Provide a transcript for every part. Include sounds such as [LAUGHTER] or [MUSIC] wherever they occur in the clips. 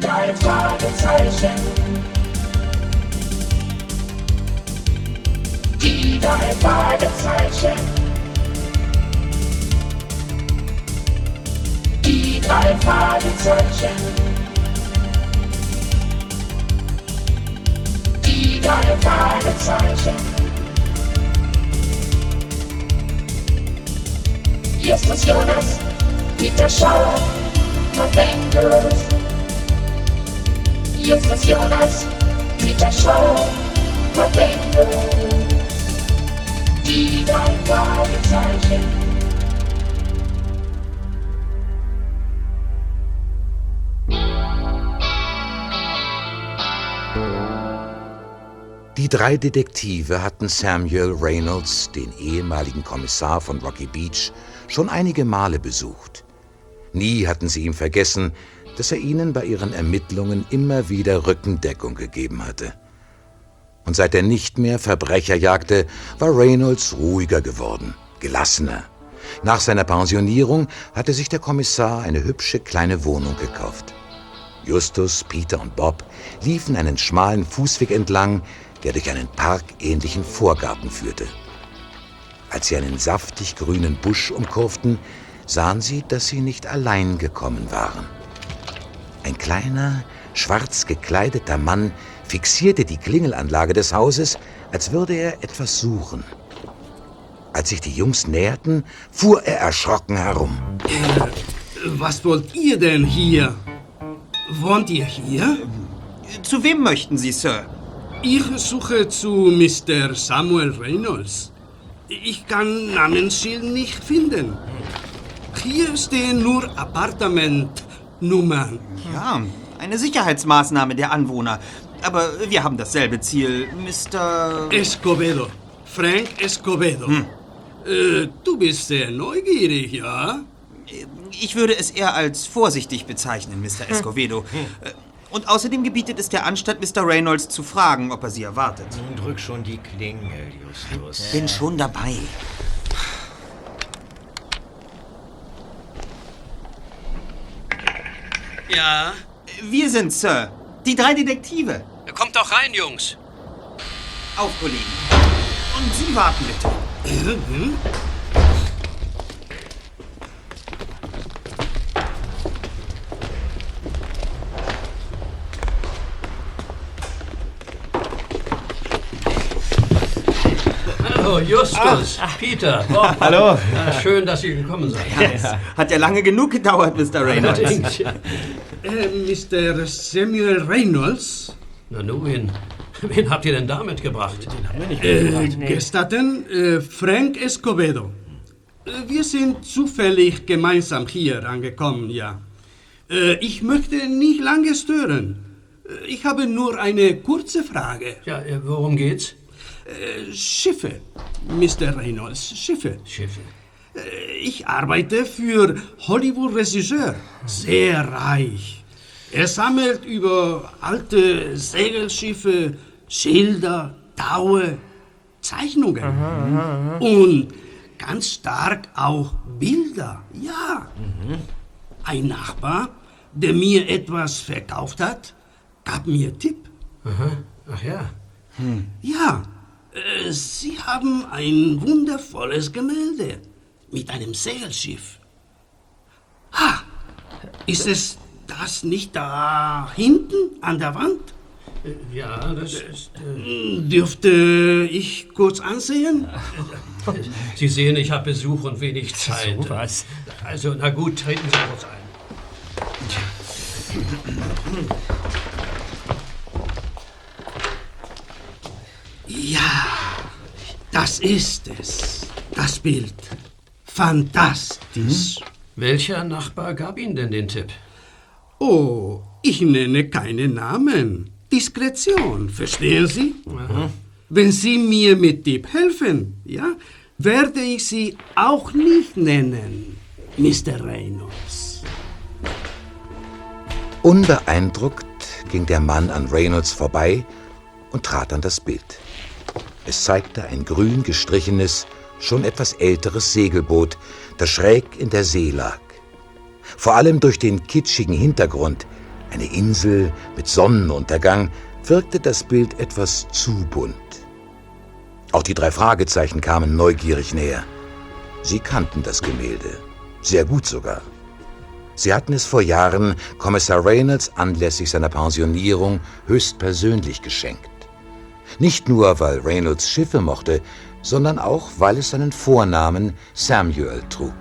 drei Fragezeichen. Die drei Fragezeichen. Die drei Fragezeichen. Die drei Fragezeichen. Justus Jonas, Peter Schauer, Verwenders. Justus Jonas, Peter Schauer, Verwenders. Die Fragezeichen. Die drei Detektive hatten Samuel Reynolds, den ehemaligen Kommissar von Rocky Beach, schon einige Male besucht. Nie hatten sie ihm vergessen, dass er ihnen bei ihren Ermittlungen immer wieder Rückendeckung gegeben hatte. Und seit er nicht mehr Verbrecher jagte, war Reynolds ruhiger geworden, gelassener. Nach seiner Pensionierung hatte sich der Kommissar eine hübsche kleine Wohnung gekauft. Justus, Peter und Bob liefen einen schmalen Fußweg entlang, der durch einen parkähnlichen Vorgarten führte. Als sie einen saftig grünen Busch umkurften, sahen sie, dass sie nicht allein gekommen waren. Ein kleiner, schwarz gekleideter Mann fixierte die Klingelanlage des Hauses, als würde er etwas suchen. Als sich die Jungs näherten, fuhr er erschrocken herum. Was wollt ihr denn hier? Wohnt ihr hier? Zu wem möchten Sie, Sir? Ich suche zu Mr. Samuel Reynolds. Ich kann Namensschild nicht finden. Hier stehen nur Appartamentnummern. Ja, eine Sicherheitsmaßnahme der Anwohner. Aber wir haben dasselbe Ziel, Mr. Escobedo. Frank Escobedo. Äh, du bist sehr neugierig, ja? Ich würde es eher als vorsichtig bezeichnen, Mr. Escovedo. Äh, Und außerdem gebietet es der Anstand, Mr. Reynolds zu fragen, ob er Sie erwartet. Drück schon die Klingel, Justus. Bin schon dabei. Ja, Wir sind, Sir, die drei Detektive. kommt doch rein, Jungs. Auf, Kollegen. Und Sie warten bitte. Hallo, Justus, Peter, [LAUGHS] Bob. Hallo. Ja, schön, dass ihr gekommen seid. Hat ja lange genug gedauert, Mr. Reynolds. Äh, Mr. Samuel Reynolds? Na nun, wen, wen habt ihr denn da mitgebracht? Äh, gestatten, äh, Frank Escobedo. Äh, wir sind zufällig gemeinsam hier angekommen, ja. Äh, ich möchte nicht lange stören. Äh, Ich habe nur eine kurze Frage. Ja, äh, worum geht's? Äh, Schiffe, Mr. Reynolds, Schiffe. Schiffe. Äh, Ich arbeite für Hollywood-Regisseur, sehr reich. Er sammelt über alte Segelschiffe Schilder, Taue, Zeichnungen. Und ganz stark auch Bilder, ja. Ein Nachbar, der mir etwas verkauft hat, gab mir Tipp. Ach ja. Ja, äh, Sie haben ein wundervolles Gemälde mit einem Segelschiff. Ah, ist es das nicht da hinten an der Wand? Ja, das ist. Äh, Dürfte ich kurz ansehen? [LAUGHS] Sie sehen, ich habe Besuch und wenig Zeit. was. Also, na gut, treten Sie kurz ein. [LAUGHS] Ja, das ist es. Das Bild. Fantastisch. Welcher Nachbar gab Ihnen denn den Tipp? Oh, ich nenne keine Namen. Diskretion, verstehen Sie? Wenn Sie mir mit Tipp helfen, ja, werde ich Sie auch nicht nennen, Mr. Reynolds. Unbeeindruckt ging der Mann an Reynolds vorbei und trat an das Bild. Es zeigte ein grün gestrichenes, schon etwas älteres Segelboot, das schräg in der See lag. Vor allem durch den kitschigen Hintergrund Eine Insel mit Sonnenuntergang wirkte das Bild etwas zu bunt. Auch die drei Fragezeichen kamen neugierig näher. Sie kannten das Gemälde, sehr gut sogar. Sie hatten es vor Jahren Kommissar Reynolds anlässlich seiner Pensionierung höchstpersönlich geschenkt. Nicht nur, weil Reynolds Schiffe mochte, sondern auch, weil es seinen Vornamen Samuel trug.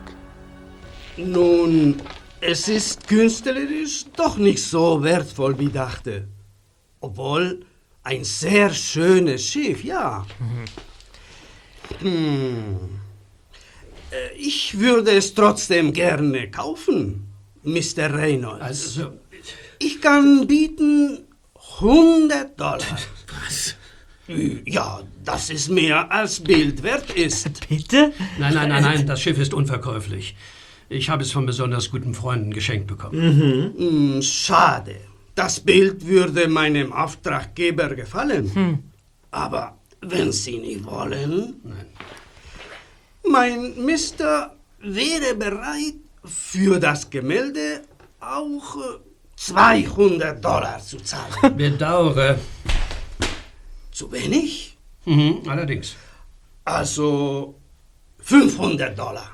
Nun, es ist künstlerisch doch nicht so wertvoll wie dachte. Obwohl, ein sehr schönes Schiff, ja. Hm. Äh, Ich würde es trotzdem gerne kaufen, Mr. Reynolds. Also, Ich kann bieten 100 Dollar. [LAUGHS] Was? Ja, das ist mehr als Bild wert ist. Bitte? nein, nein, nein, nein, das Schiff ist unverkäuflich. Ich habe es von besonders guten Freunden geschenkt bekommen. Hm, Schade. Das Bild würde meinem Auftraggeber gefallen. Aber wenn Sie nicht wollen. Mein Mister wäre bereit, für das Gemälde auch äh, 200 Dollar zu zahlen. [LAUGHS] Bedauere. Zu wenig? Mhm, allerdings. Also 500 Dollar.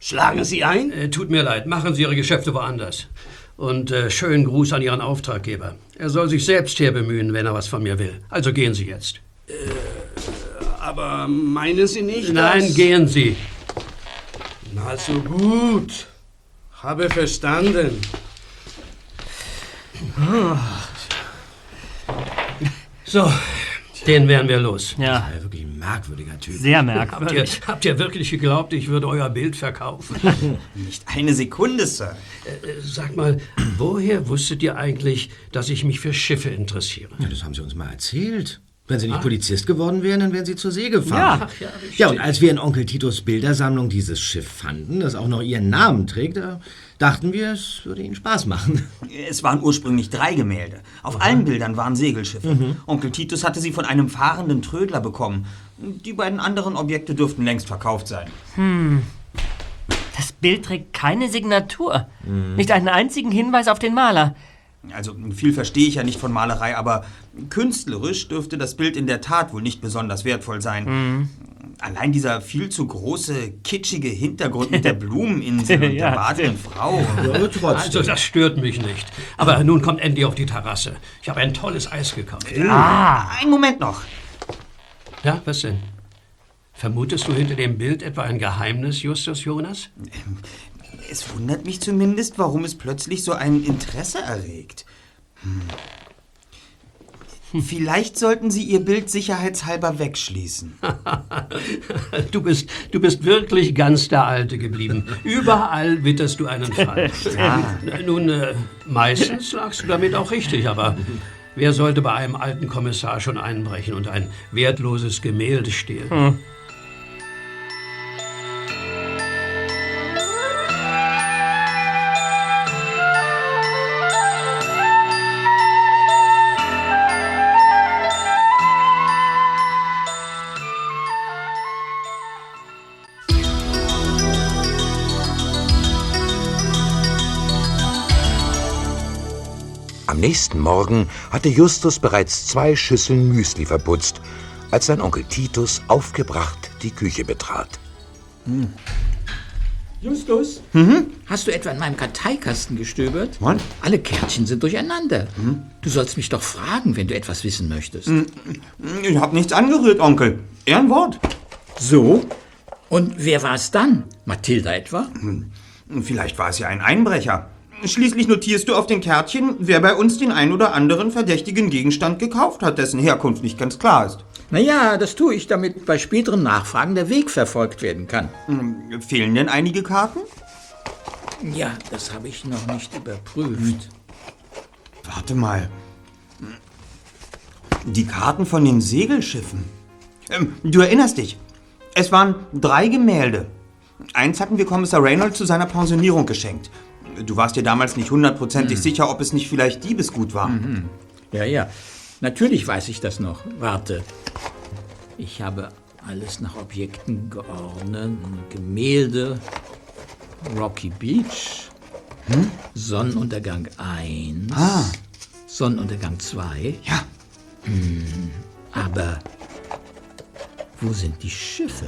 Schlagen Sie ein? Äh, tut mir leid, machen Sie Ihre Geschäfte woanders. Und äh, schönen Gruß an Ihren Auftraggeber. Er soll sich selbst hier bemühen, wenn er was von mir will. Also gehen Sie jetzt. Aber meinen Sie nicht, Nein, dass... gehen Sie. Also gut. Habe verstanden. So, den wären wir los. Ja, Ja, wirklich ein merkwürdiger Typ. sehr Habt ihr, merkwürdig. habt ihr wirklich geglaubt, ich würde euer Bild verkaufen? [LAUGHS] Nicht eine Sekunde, Sir. Sag mal, woher wusstet ihr eigentlich, dass ich mich für Schiffe interessiere? Ja, das haben Sie uns mal erzählt. Wenn Sie nicht Polizist geworden wären, dann wären Sie zur See gefahren. Ja. Ja. Ja, und als wir in Onkel Titos Bildersammlung dieses Schiff fanden, das auch noch Ihren Namen trägt, da dachten wir, es würde Ihnen Spaß machen. Es waren ursprünglich drei Gemälde. Auf allen Bildern waren Segelschiffe. Onkel Titus hatte sie von einem fahrenden Trödler bekommen. Die beiden anderen Objekte dürften längst verkauft sein. Das Bild trägt keine Signatur. Nicht einen einzigen Hinweis auf den Maler. Also viel verstehe ich ja nicht von Malerei, aber künstlerisch dürfte das Bild in der Tat wohl nicht besonders wertvoll sein. Allein dieser viel zu große, kitschige Hintergrund mit der [LAUGHS] Blumeninsel und Ja, der badenden Frau. Ja, trotzdem. Also, das stört mich nicht. Aber nun kommt Andy auf die Terrasse. Ich habe ein tolles Eis gekauft. Einen Moment noch. Ja, was denn? Vermutest du hinter dem Bild etwa ein Geheimnis, Justus Jonas? [LAUGHS] Es wundert mich zumindest, warum es plötzlich so ein Interesse erregt. Hm. Vielleicht sollten Sie Ihr Bild sicherheitshalber wegschließen. [LAUGHS] Du bist, du bist wirklich ganz der Alte geblieben. Überall witterst du einen Fall. Nun, äh, meistens lagst du damit auch richtig, aber wer sollte bei einem alten Kommissar schon einbrechen und ein wertloses Gemälde stehlen? Am nächsten Morgen hatte Justus bereits zwei Schüsseln Müsli verputzt, als sein Onkel Titus aufgebracht die Küche betrat. Justus, hast du etwa in meinem Karteikasten gestöbert? Was? Alle Kärtchen sind durcheinander. Du sollst mich doch fragen, wenn du etwas wissen möchtest. Ich habe nichts angerührt, Onkel. Ehrenwort. So? Und wer war es dann? Mathilda etwa? Vielleicht war es ja ein Einbrecher. Schließlich notierst du auf den Kärtchen, wer bei uns den ein oder anderen verdächtigen Gegenstand gekauft hat, dessen Herkunft nicht ganz klar ist. Naja, das tue ich, damit bei späteren Nachfragen der Weg verfolgt werden kann. Fehlen denn einige Karten? Ja, das habe ich noch nicht überprüft. Warte mal. Die Karten von den Segelschiffen. Ähm, du erinnerst dich. Es waren drei Gemälde. Eins hatten wir Kommissar Reynolds zu seiner Pensionierung geschenkt. Du warst dir damals nicht hundertprozentig sicher, ob es nicht vielleicht Diebesgut war. Ja, ja. Natürlich weiß ich das noch. Warte. Ich habe alles nach Objekten geordnet. Gemälde. Rocky Beach. Sonnenuntergang 1. Ah. Sonnenuntergang 2. Ja. Aber wo sind die Schiffe?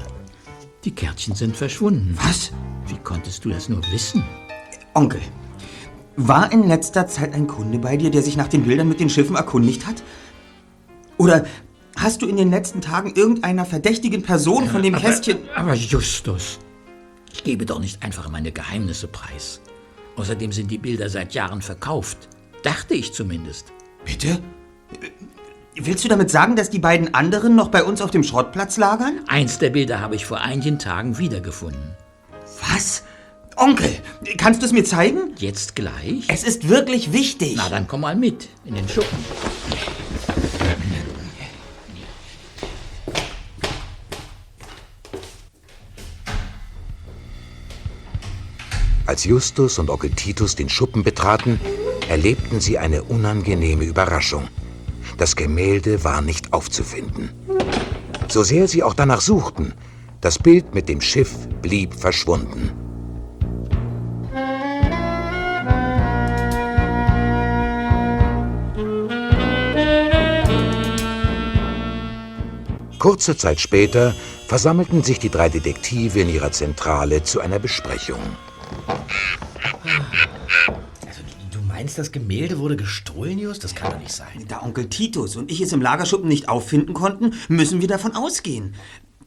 Die Kärtchen sind verschwunden. Was? Wie konntest du das nur wissen? Onkel, war in letzter Zeit ein Kunde bei dir, der sich nach den Bildern mit den Schiffen erkundigt hat? Oder hast du in den letzten Tagen irgendeiner verdächtigen Person von dem Kästchen... Aber Justus, ich gebe doch nicht einfach meine Geheimnisse preis. Außerdem sind die Bilder seit Jahren verkauft. Dachte ich zumindest. Bitte? Willst du damit sagen, dass die beiden anderen noch bei uns auf dem Schrottplatz lagern? Eins der Bilder habe ich vor einigen Tagen wiedergefunden. Was? Onkel, kannst du es mir zeigen? Jetzt gleich? Es ist wirklich wichtig. Na, dann komm mal mit in den Schuppen. Als Justus und Onkel Titus den Schuppen betraten, erlebten sie eine unangenehme Überraschung. Das Gemälde war nicht aufzufinden. So sehr sie auch danach suchten, das Bild mit dem Schiff blieb verschwunden. Kurze Zeit später versammelten sich die drei Detektive in ihrer Zentrale zu einer Besprechung. Du meinst, das Gemälde wurde gestohlen, Just? Das kann doch nicht sein. Da Onkel Titus und ich es im Lagerschuppen nicht auffinden konnten, müssen wir davon ausgehen.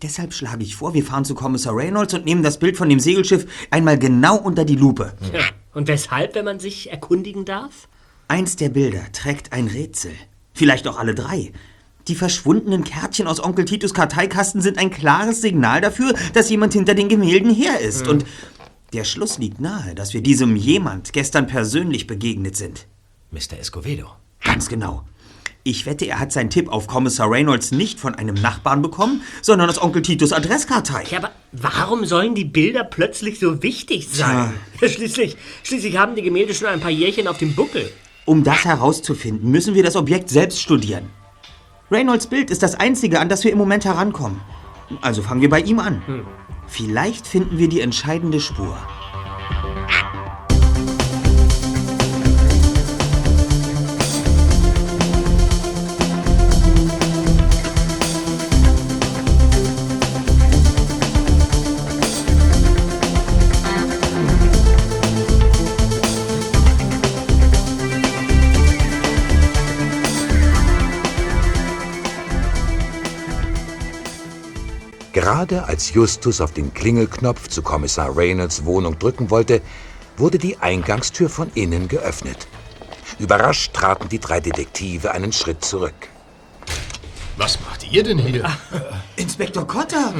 Deshalb schlage ich vor, wir fahren zu Kommissar Reynolds und nehmen das Bild von dem Segelschiff einmal genau unter die Lupe. Ja. Und weshalb, wenn man sich erkundigen darf? Eins der Bilder trägt ein Rätsel. Vielleicht auch alle drei. Die verschwundenen Kärtchen aus Onkel Titus Karteikasten sind ein klares Signal dafür, dass jemand hinter den Gemälden her ist. Und der Schluss liegt nahe, dass wir diesem jemand gestern persönlich begegnet sind. Mr. Escovedo. Ganz genau. Ich wette, er hat seinen Tipp auf Kommissar Reynolds nicht von einem Nachbarn bekommen, sondern aus Onkel Titus Adresskartei. Ja, aber warum sollen die Bilder plötzlich so wichtig sein? [LAUGHS] Schließlich, schließlich haben die Gemälde schon ein paar Jährchen auf dem Buckel. Um das herauszufinden, müssen wir das Objekt selbst studieren. Reynolds Bild ist das einzige, an das wir im Moment herankommen. Also fangen wir bei ihm an. Vielleicht finden wir die entscheidende Spur. Gerade als Justus auf den Klingelknopf zu Kommissar Reynolds Wohnung drücken wollte, wurde die Eingangstür von innen geöffnet. Überrascht traten die drei Detektive einen Schritt zurück. Was macht ihr denn hier? Inspektor Cotter!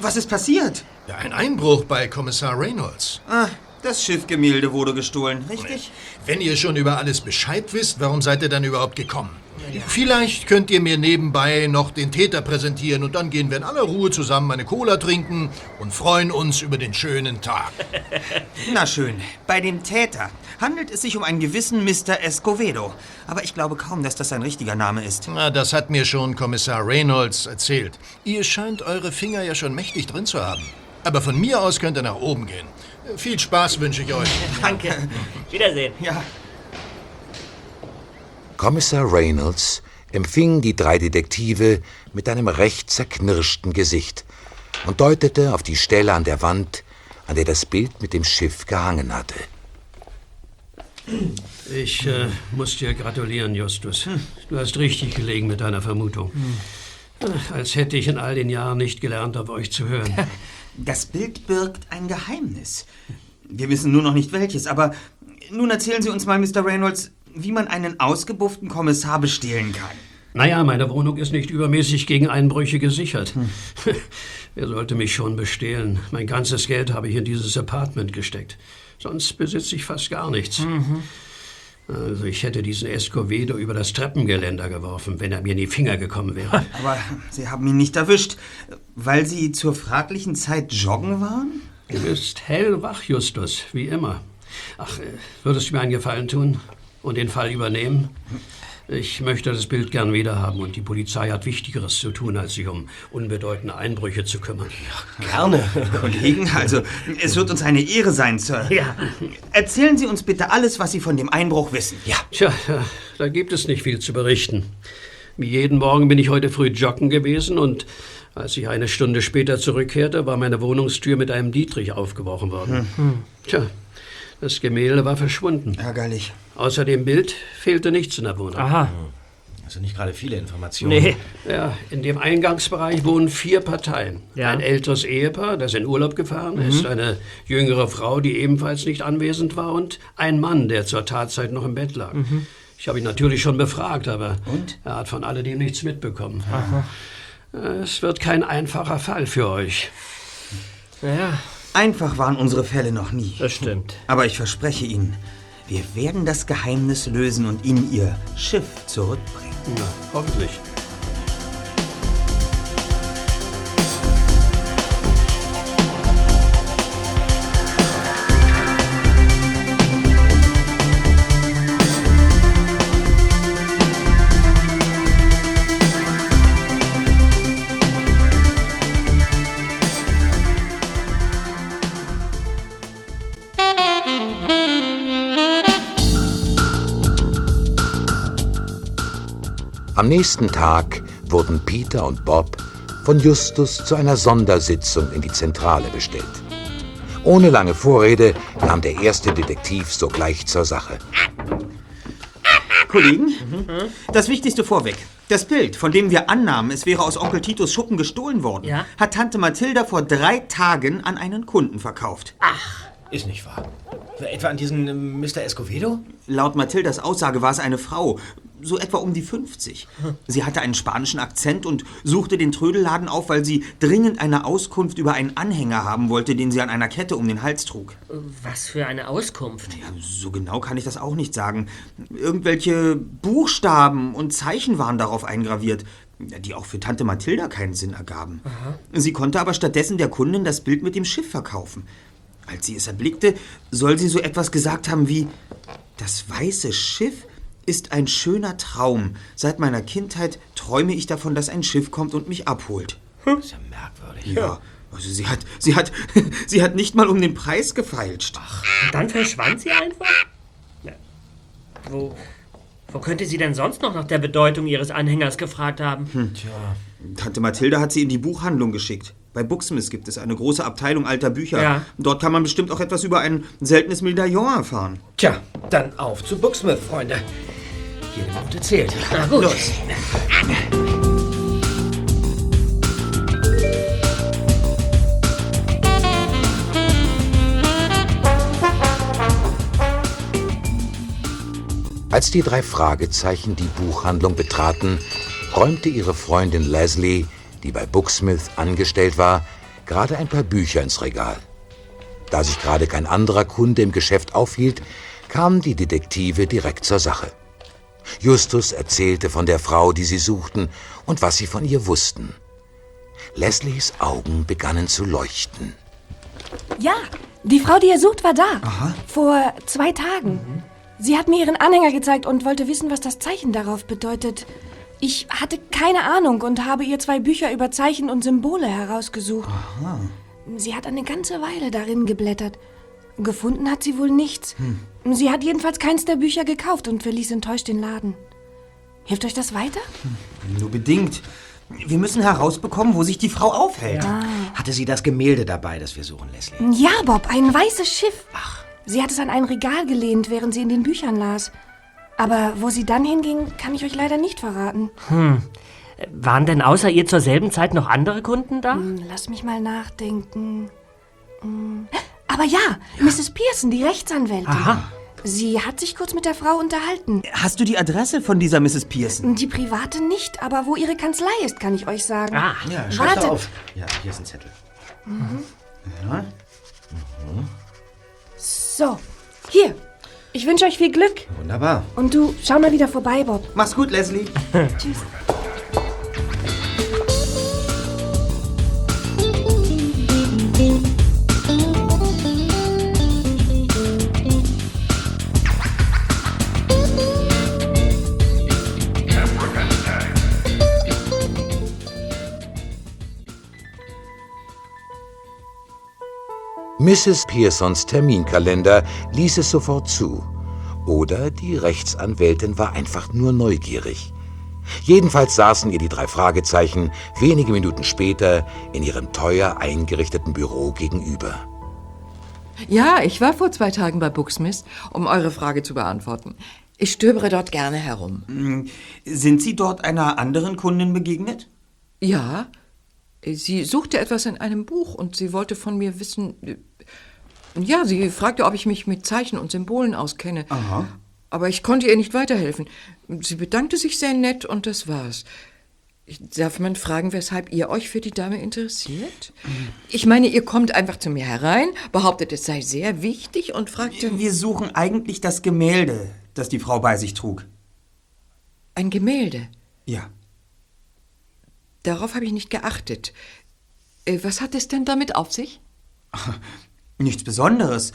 Was ist passiert? Ja, ein Einbruch bei Kommissar Reynolds. Ah, das Schiffgemälde wurde gestohlen, richtig? Wenn ihr schon über alles Bescheid wisst, warum seid ihr dann überhaupt gekommen? Vielleicht könnt ihr mir nebenbei noch den Täter präsentieren und dann gehen wir in aller Ruhe zusammen eine Cola trinken und freuen uns über den schönen Tag. [LAUGHS] Na schön, bei dem Täter handelt es sich um einen gewissen Mr. Escovedo. Aber ich glaube kaum, dass das sein richtiger Name ist. Na, das hat mir schon Kommissar Reynolds erzählt. Ihr scheint eure Finger ja schon mächtig drin zu haben. Aber von mir aus könnt ihr nach oben gehen. Viel Spaß wünsche ich euch. [LAUGHS] Danke. Wiedersehen. Ja, Kommissar Reynolds empfing die drei Detektive mit einem recht zerknirschten Gesicht und deutete auf die Stelle an der Wand, an der das Bild mit dem Schiff gehangen hatte. Ich äh, muss dir gratulieren, Justus. Du hast richtig gelegen mit deiner Vermutung. Ach, als hätte ich in all den Jahren nicht gelernt, auf euch zu hören. [LAUGHS] das Bild birgt ein Geheimnis. Wir wissen nur noch nicht welches, aber nun erzählen Sie uns mal, Mr. Reynolds, wie man einen ausgebufften Kommissar bestehlen kann. Naja, meine Wohnung ist nicht übermäßig gegen Einbrüche gesichert. [LAUGHS] Wer sollte mich schon bestehlen? Mein ganzes Geld habe ich in dieses Apartment gesteckt. Sonst besitze ich fast gar nichts. Also ich hätte diesen Escovedo über das Treppengeländer geworfen, wenn er mir in die Finger gekommen wäre. [LAUGHS] Aber Sie haben ihn nicht erwischt, weil Sie zur fraglichen Zeit joggen waren? Du bist hellwach, Justus, wie immer. Ach, äh, würdest du mir einen Gefallen tun und den Fall übernehmen? Ich möchte das Bild gern wiederhaben und die Polizei hat Wichtigeres zu tun, als sich um unbedeutende Einbrüche zu kümmern. Gerne. Kollegen, also es wird uns eine Ehre sein, Sir. Ja. Erzählen Sie uns bitte alles, was Sie von dem Einbruch wissen. Ja. Tja, da- gibt es nicht viel zu berichten. Wie jeden Morgen bin ich heute früh joggen gewesen und als ich eine Stunde später zurückkehrte, war meine Wohnungstür mit einem Dietrich aufgebrochen worden. Tja, das Gemälde war verschwunden. Ärgerlich. Außer dem Bild fehlte nichts in der Wohnung. Aha. Also nicht gerade viele Informationen. Nee. Ja, in dem Eingangsbereich wohnen vier Parteien. Ja. Ein älteres Ehepaar, das in Urlaub gefahren ist, eine jüngere Frau, die ebenfalls nicht anwesend war und ein Mann, der zur Tatzeit noch im Bett lag. Ich habe ihn natürlich schon befragt, aber er hat von alledem nichts mitbekommen. Äh, Es wird kein einfacher Fall für euch. Ja, Einfach waren unsere Fälle noch nie. das stimmt. Aber ich verspreche Ihnen, wir werden das Geheimnis lösen und Ihnen Ihr Schiff zurückbringen. Na, hoffentlich. Am nächsten Tag wurden Peter und Bob von Justus zu einer Sondersitzung in die Zentrale bestellt. Ohne lange Vorrede kam der erste Detektiv sogleich zur Sache. Kollegen, das Wichtigste vorweg. Das Bild, von dem wir annahmen, es wäre aus Onkel Titos Schuppen gestohlen worden, Ja? hat Tante Mathilda vor drei Tagen an einen Kunden verkauft. Ist nicht wahr. Etwa an diesen ähm, Mr. Escovedo? Laut Mathildas Aussage war es eine Frau, so etwa um die 50. Sie hatte einen spanischen Akzent und suchte den Trödelladen auf, weil sie dringend eine Auskunft über einen Anhänger haben wollte, den sie an einer Kette um den Hals trug. Was für eine Auskunft. Ja, so genau kann ich das auch nicht sagen. Irgendwelche Buchstaben und Zeichen waren darauf eingraviert, die auch für Tante Mathilda keinen Sinn ergaben. Sie konnte aber stattdessen der Kundin das Bild mit dem Schiff verkaufen. Als sie es erblickte, soll sie so etwas gesagt haben wie, das weiße Schiff ist ein schöner Traum. Seit meiner Kindheit träume ich davon, dass ein Schiff kommt und mich abholt. Das ist ja merkwürdig. Ja, also sie hat, sie hat, [LAUGHS] sie hat nicht mal um den Preis gefeilscht. Und dann verschwand sie einfach? Ja. Wo, wo könnte sie denn sonst noch nach der Bedeutung ihres Anhängers gefragt haben? Tante Mathilda hat sie in die Buchhandlung geschickt. Bei Booksmith gibt es eine große Abteilung alter Bücher. Ja. Dort kann man bestimmt auch etwas über ein seltenes Medaillon erfahren. Tja, dann auf zu Booksmith, Freunde. Jede Minute zählt. Na gut. Los. Als die drei Fragezeichen die Buchhandlung betraten, räumte ihre Freundin Leslie, die bei Booksmith angestellt war, gerade ein paar Bücher ins Regal. Da sich gerade kein anderer Kunde im Geschäft aufhielt, kamen die Detektive direkt zur Sache. Justus erzählte von der Frau, die sie suchten und was sie von ihr wussten. Leslies Augen begannen zu leuchten. Ja, die Frau, die ihr sucht, war da. Vor zwei Tagen. Sie hat mir ihren Anhänger gezeigt und wollte wissen, was das Zeichen darauf bedeutet. Ich hatte keine Ahnung und habe ihr zwei Bücher über Zeichen und Symbole herausgesucht. Sie hat eine ganze Weile darin geblättert. Gefunden hat sie wohl nichts. Sie hat jedenfalls keins der Bücher gekauft und verließ enttäuscht den Laden. Hilft euch das weiter? Nur bedingt. Wir müssen herausbekommen, wo sich die Frau aufhält. Hatte sie das Gemälde dabei, das wir suchen, Leslie? Ja, Bob, ein weißes Schiff. Ach. Sie hat es an ein Regal gelehnt, während sie in den Büchern las. Aber wo sie dann hinging, kann ich euch leider nicht verraten. Waren denn außer ihr zur selben Zeit noch andere Kunden da? Hm, Lass mich mal nachdenken. Hm. Aber ja, Mrs. Pearson, die Rechtsanwältin. Aha. Sie hat sich kurz mit der Frau unterhalten. Hast du die Adresse von dieser Mrs. Pearson? Die private nicht, aber wo ihre Kanzlei ist, kann ich euch sagen. Ah, Ja, schreib auf. Ja, hier ist ein Zettel. So, hier. Ich wünsche euch viel Glück. Wunderbar. Und du, schau mal wieder vorbei, Bob. Mach's gut, Leslie. [LAUGHS] Tschüss. Mrs. Pearsons Terminkalender ließ es sofort zu. Oder die Rechtsanwältin war einfach nur neugierig. Jedenfalls saßen ihr die drei Fragezeichen wenige Minuten später in ihrem teuer eingerichteten Büro gegenüber. Ja, ich war vor zwei Tagen bei Booksmith, um eure Frage zu beantworten. Ich stöbere dort gerne herum. Hm, Sind Sie dort einer anderen Kundin begegnet? Ja, sie suchte etwas in einem Buch und sie wollte von mir wissen. Ja, sie fragte, ob ich mich mit Zeichen und Symbolen auskenne. Aha. Aber ich konnte ihr nicht weiterhelfen. Sie bedankte sich sehr nett und das war's. Darf man fragen, weshalb ihr euch für die Dame interessiert? Ich meine, ihr kommt einfach zu mir herein, behauptet, es sei sehr wichtig und fragte. Wir suchen eigentlich das Gemälde, das die Frau bei sich trug. Ein Gemälde? Ja. Darauf habe ich nicht geachtet. Äh, Was hat es denn damit auf sich? [LAUGHS] Nichts Besonderes.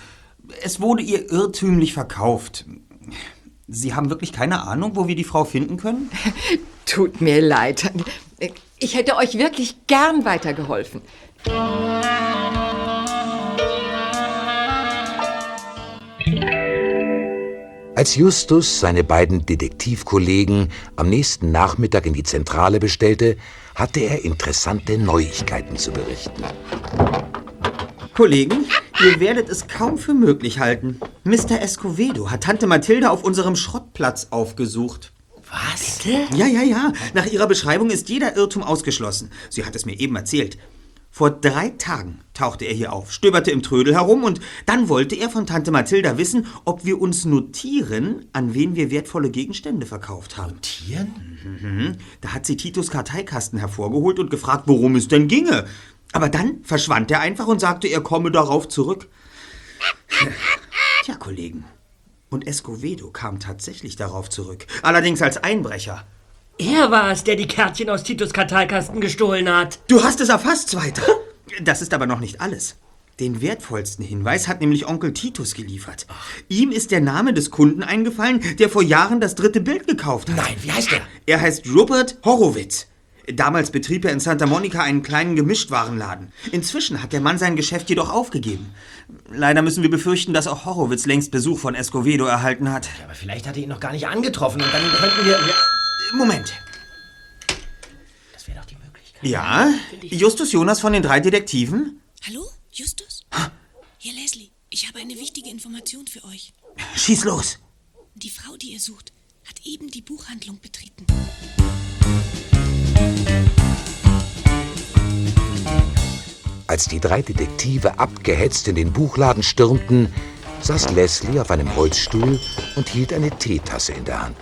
Es wurde ihr irrtümlich verkauft. Sie haben wirklich keine Ahnung, wo wir die Frau finden können? [LAUGHS] Tut mir leid. Ich hätte euch wirklich gern weitergeholfen. Als Justus seine beiden Detektivkollegen am nächsten Nachmittag in die Zentrale bestellte, hatte er interessante Neuigkeiten zu berichten. Kollegen, ihr werdet es kaum für möglich halten. Mr. Escovedo hat Tante Mathilda auf unserem Schrottplatz aufgesucht. Was? Ja, ja, ja. Nach ihrer Beschreibung ist jeder Irrtum ausgeschlossen. Sie hat es mir eben erzählt. Vor drei Tagen tauchte er hier auf, stöberte im Trödel herum und dann wollte er von Tante Mathilda wissen, ob wir uns notieren, an wen wir wertvolle Gegenstände verkauft haben. Notieren? Mhm. Da hat sie Titos Karteikasten hervorgeholt und gefragt, worum es denn ginge. Aber dann verschwand er einfach und sagte, er komme darauf zurück. Tja, Kollegen. Und Escovedo kam tatsächlich darauf zurück. Allerdings als Einbrecher. Er war es, der die Kärtchen aus Titus Karteikasten gestohlen hat. Du hast es erfasst, Zweiter. Das ist aber noch nicht alles. Den wertvollsten Hinweis hat nämlich Onkel Titus geliefert. Ihm ist der Name des Kunden eingefallen, der vor Jahren das dritte Bild gekauft hat. Nein, wie heißt er? Er heißt Rupert Horowitz. Damals betrieb er in Santa Monica einen kleinen Gemischtwarenladen. Inzwischen hat der Mann sein Geschäft jedoch aufgegeben. Leider müssen wir befürchten, dass auch Horowitz längst Besuch von Escovedo erhalten hat. Aber vielleicht hat er ihn noch gar nicht angetroffen und dann könnten wir... Moment. Das wäre doch die Möglichkeit. Ja, Justus Jonas von den drei Detektiven? Hallo, Justus? Hier, Leslie. Ich habe eine wichtige Information für euch. Schieß los. Die Frau, die ihr sucht, hat eben die Buchhandlung betreten. Als die drei Detektive abgehetzt in den Buchladen stürmten, saß Leslie auf einem Holzstuhl und hielt eine Teetasse in der Hand.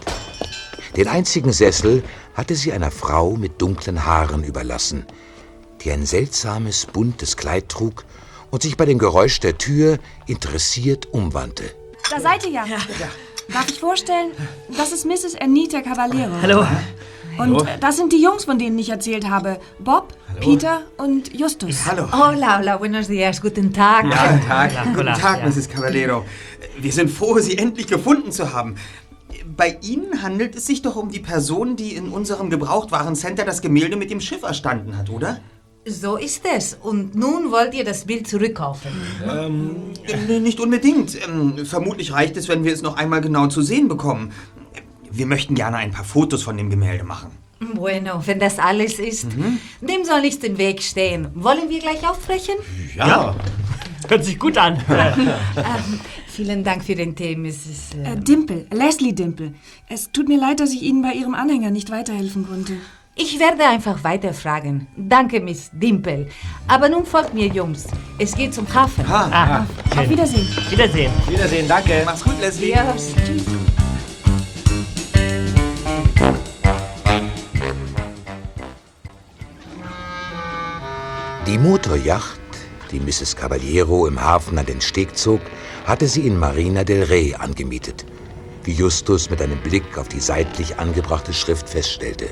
Den einzigen Sessel hatte sie einer Frau mit dunklen Haaren überlassen, die ein seltsames, buntes Kleid trug und sich bei dem Geräusch der Tür interessiert umwandte. Da seid ihr ja. Darf ich vorstellen? Das ist Mrs. Anita Cavallero. Hallo. Und äh, das sind die Jungs, von denen ich erzählt habe. Bob, Peter und Justus. Hallo. Hola, hola, buenos días, guten Tag. Ja, guten Tag. Ja, guten Tag, ja. Mrs. Cavallero. Wir sind froh, Sie endlich gefunden zu haben. Bei Ihnen handelt es sich doch um die Person, die in unserem Gebrauchtwarencenter das Gemälde mit dem Schiff erstanden hat, oder? So ist es. Und nun wollt ihr das Bild zurückkaufen. Äh, Nicht unbedingt. Ähm, Vermutlich reicht es, wenn wir es noch einmal genau zu sehen bekommen. Wir möchten gerne ein paar Fotos von dem Gemälde machen. Bueno, wenn das alles ist, dem soll nichts im Weg stehen. Wollen wir gleich aufbrechen? Ja. Hört sich gut an. [LAUGHS] Ähm, vielen Dank für den Tee, Mrs. Äh, Dimple, Leslie Dimple. Es tut mir leid, dass ich Ihnen bei Ihrem Anhänger nicht weiterhelfen konnte. Ich werde einfach weiterfragen. Danke, Miss Dimpel. Aber nun folgt mir, Jungs. Es geht zum Hafen. Ah, Auf Wiedersehen. Wiedersehen. Wiedersehen, danke. Mach's gut, Leslie. Adios. Tschüss. Die Motorjacht, die Mrs. Caballero im Hafen an den Steg zog, hatte sie in Marina del Rey angemietet, wie Justus mit einem Blick auf die seitlich angebrachte Schrift feststellte.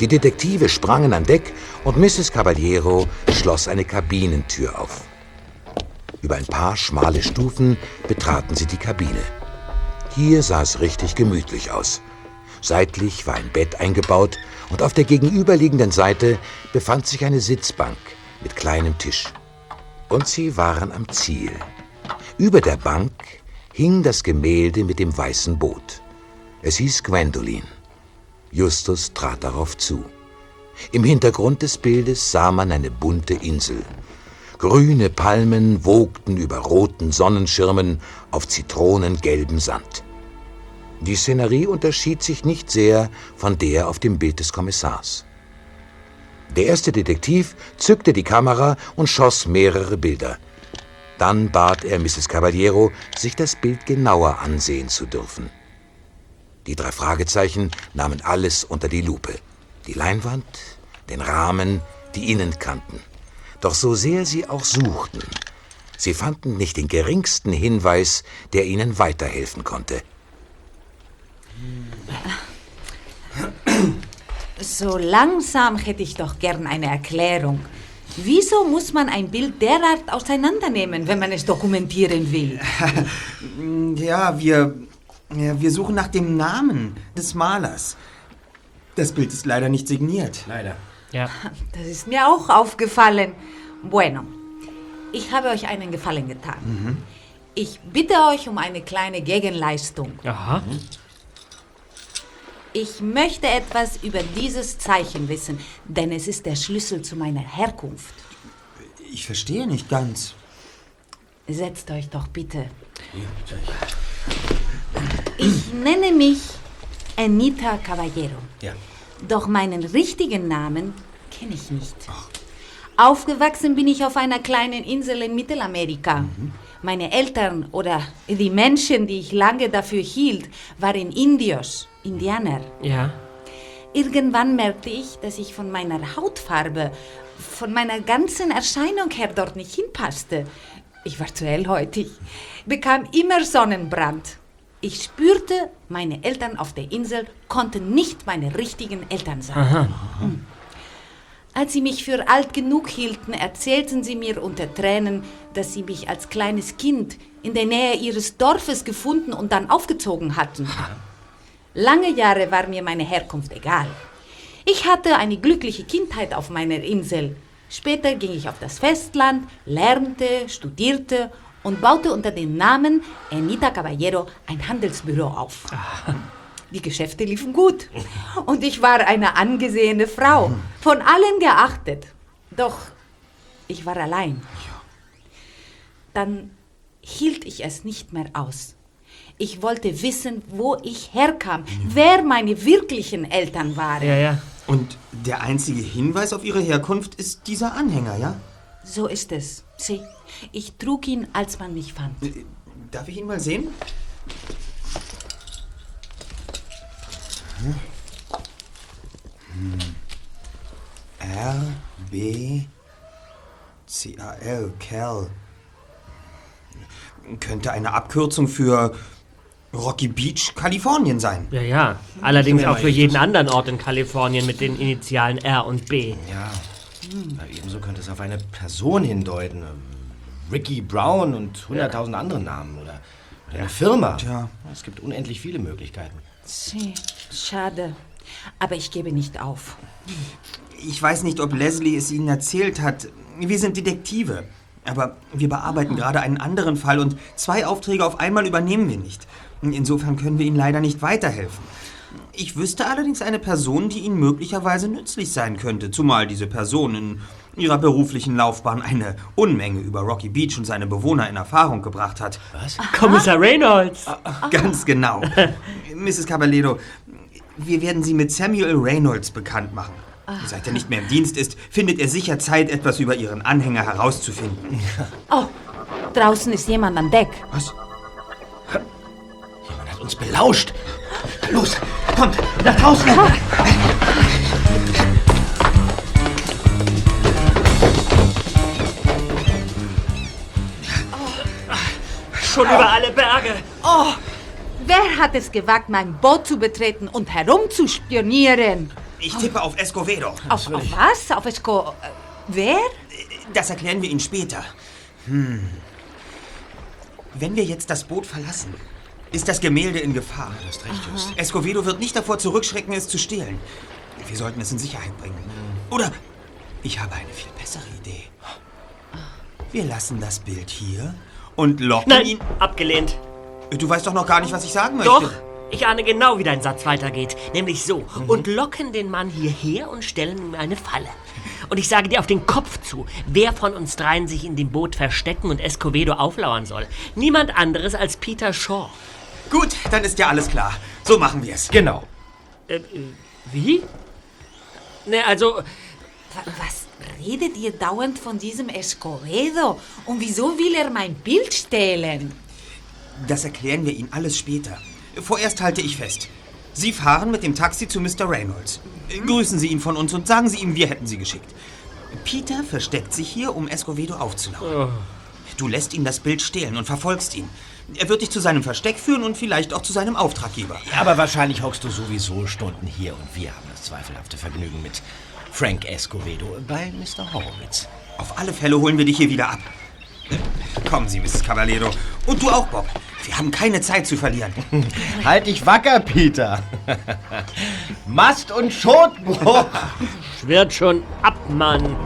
Die Detektive sprangen an Deck und Mrs. Caballero schloss eine Kabinentür auf. Über ein paar schmale Stufen betraten sie die Kabine. Hier sah es richtig gemütlich aus. Seitlich war ein Bett eingebaut und auf der gegenüberliegenden Seite befand sich eine Sitzbank mit kleinem Tisch. Und sie waren am Ziel. Über der Bank hing das Gemälde mit dem weißen Boot. Es hieß Gwendoline. Justus trat darauf zu. Im Hintergrund des Bildes sah man eine bunte Insel. Grüne Palmen wogten über roten Sonnenschirmen auf zitronengelbem Sand. Die Szenerie unterschied sich nicht sehr von der auf dem Bild des Kommissars. Der erste Detektiv zückte die Kamera und schoss mehrere Bilder. Dann bat er Mrs. Caballero, sich das Bild genauer ansehen zu dürfen. Die drei Fragezeichen nahmen alles unter die Lupe. Die Leinwand, den Rahmen, die Innenkanten. Doch so sehr sie auch suchten, sie fanden nicht den geringsten Hinweis, der ihnen weiterhelfen konnte. So langsam hätte ich doch gern eine Erklärung. Wieso muss man ein Bild derart auseinandernehmen, wenn man es dokumentieren will? [LAUGHS] Ja, wir, ja, wir suchen nach dem Namen des Malers. Das Bild ist leider nicht signiert. Leider. Ja. [LAUGHS] Das ist mir auch aufgefallen. Bueno, ich habe euch einen Gefallen getan. Mhm. Ich bitte euch um eine kleine Gegenleistung. Aha. Ich möchte etwas über dieses Zeichen wissen, denn es ist der Schlüssel zu meiner Herkunft. Ich verstehe nicht ganz. Setzt euch doch bitte. Ich nenne mich Anita Caballero. Ja. Doch meinen richtigen Namen kenne ich nicht. Aufgewachsen bin ich auf einer kleinen Insel in Mittelamerika. Meine Eltern oder die Menschen, die ich lange dafür hielt, waren Indios, Indianer. Ja. Irgendwann merkte ich, dass ich von meiner Hautfarbe, von meiner ganzen Erscheinung her dort nicht hinpasste. Ich war zu hellhäutig, bekam immer Sonnenbrand. Ich spürte, meine Eltern auf der Insel konnten nicht meine richtigen Eltern sein. Aha. Hm. Als sie mich für alt genug hielten, erzählten sie mir unter Tränen, dass sie mich als kleines Kind in der Nähe ihres Dorfes gefunden und dann aufgezogen hatten. Lange Jahre war mir meine Herkunft egal. Ich hatte eine glückliche Kindheit auf meiner Insel. Später ging ich auf das Festland, lernte, studierte und baute unter dem Namen Anita Caballero ein Handelsbüro auf. Die Geschäfte liefen gut und ich war eine angesehene Frau, von allen geachtet. Doch ich war allein. Dann hielt ich es nicht mehr aus. Ich wollte wissen, wo ich herkam, wer meine wirklichen Eltern waren. Ja, ja. Und der einzige Hinweis auf ihre Herkunft ist dieser Anhänger, ja? So ist es. Sieh, ich trug ihn, als man mich fand. Darf ich ihn mal sehen? R, B, C, A, L, Cal. Könnte eine Abkürzung für Rocky Beach, Kalifornien sein. Ja, ja. Allerdings auch für jeden anderen Ort in Kalifornien mit den Initialen R und B. Ja. Na, ebenso könnte es auf eine Person hindeuten. ähm, Ricky Brown und hunderttausend andere Namen. Eine Firma. Tja. Es gibt unendlich viele Möglichkeiten. Schade. Aber ich gebe nicht auf. Ich weiß nicht, ob Leslie es Ihnen erzählt hat. Wir sind Detektive. Aber wir bearbeiten gerade einen anderen Fall und zwei Aufträge auf einmal übernehmen wir nicht. Insofern können wir Ihnen leider nicht weiterhelfen. Ich wüsste allerdings eine Person, die Ihnen möglicherweise nützlich sein könnte, zumal diese Person in ihrer beruflichen Laufbahn eine Unmenge über Rocky Beach und seine Bewohner in Erfahrung gebracht hat. Was? Kommissar Reynolds. Ganz genau. Mrs. Caballero, wir werden Sie mit Samuel Reynolds bekannt machen. Seit er nicht mehr im Dienst ist, findet er sicher Zeit, etwas über Ihren Anhänger herauszufinden. [LAUGHS] Oh, draußen ist jemand an Deck. Was? Jemand hat uns belauscht. Los, kommt, nach draußen. Schon über alle Berge. Oh, wer hat es gewagt, mein Boot zu betreten und herumzuspionieren? Ich tippe auf Escovedo. Auf, auf was? Auf Esco... äh, Wer? Das erklären wir Ihnen später. Hm. Wenn wir jetzt das Boot verlassen, ist das Gemälde in Gefahr. Du hast recht, Just. Escovedo wird nicht davor zurückschrecken, es zu stehlen. Wir sollten es in Sicherheit bringen. Oder ich habe eine viel bessere Idee. Wir lassen das Bild hier und locken Nein, ihn. abgelehnt. Du weißt doch noch gar nicht, was ich sagen möchte. Doch, ich ahne genau, wie dein Satz weitergeht. Nämlich so. Mhm. Und locken den Mann hierher und stellen ihm eine Falle. Und ich sage dir auf den Kopf zu, wer von uns dreien sich in dem Boot verstecken und Escovedo auflauern soll. Niemand anderes als Peter Shaw. Gut, dann ist ja alles klar. So machen wir es. Genau. Äh, äh, wie? Ne, also, Was redet ihr dauernd von diesem Escovedo? Und wieso will er mein Bild stehlen? Das erklären wir Ihnen alles später. Vorerst halte ich fest. Sie fahren mit dem Taxi zu Mr. Reynolds. Grüßen Sie ihn von uns und sagen Sie ihm, wir hätten Sie geschickt. Peter versteckt sich hier, um Escovedo aufzulauern. Du lässt ihn das Bild stehlen und verfolgst ihn. Er wird dich zu seinem Versteck führen und vielleicht auch zu seinem Auftraggeber. Ja, aber wahrscheinlich hockst du sowieso Stunden hier und wir haben das zweifelhafte Vergnügen mit Frank Escovedo bei Mr. Horowitz. Auf alle Fälle holen wir dich hier wieder ab. Kommen Sie, Mrs. Caballero. Und du auch, Bob. Wir haben keine Zeit zu verlieren. [LAUGHS] Halt dich wacker, Peter. [LAUGHS] Mast und Schotbruch. schwirrt schon ab, Mann.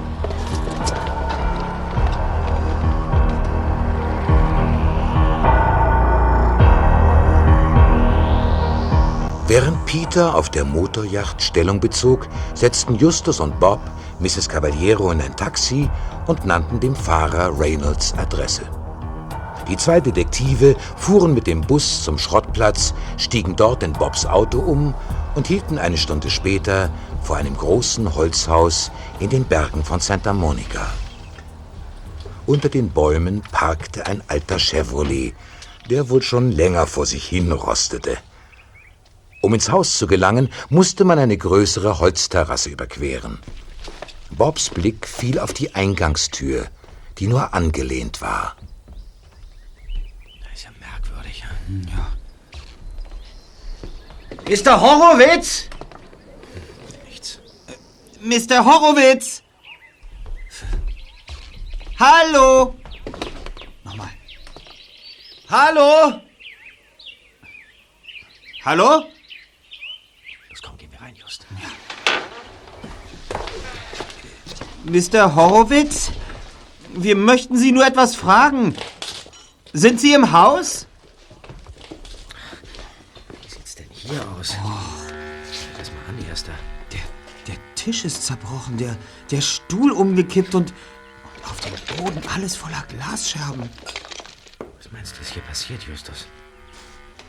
Während Peter auf der Motorjacht Stellung bezog, setzten Justus und Bob Mrs. Caballero in ein Taxi und nannten dem Fahrer Reynolds Adresse. Die zwei Detektive fuhren mit dem Bus zum Schrottplatz, stiegen dort in Bobs Auto um und hielten eine Stunde später vor einem großen Holzhaus in den Bergen von Santa Monica. Unter den Bäumen parkte ein alter Chevrolet, der wohl schon länger vor sich hin rostete. Um ins Haus zu gelangen, musste man eine größere Holzterrasse überqueren. Bobs Blick fiel auf die Eingangstür, die nur angelehnt war. Das ist ja merkwürdig. Mr. Horowitz! Nichts. Mr. Horowitz! Hallo! Nochmal. Hallo! Hallo? Los, komm, gehen wir rein, Just. Mr. Horowitz? Wir möchten Sie nur etwas fragen. Sind Sie im Haus? Wie sieht's denn hier aus? Schau das mal an, Erster. Der, der Tisch ist zerbrochen, der, der Stuhl umgekippt und, und auf dem Boden alles voller Glasscherben. Was meinst du, ist hier passiert, Justus?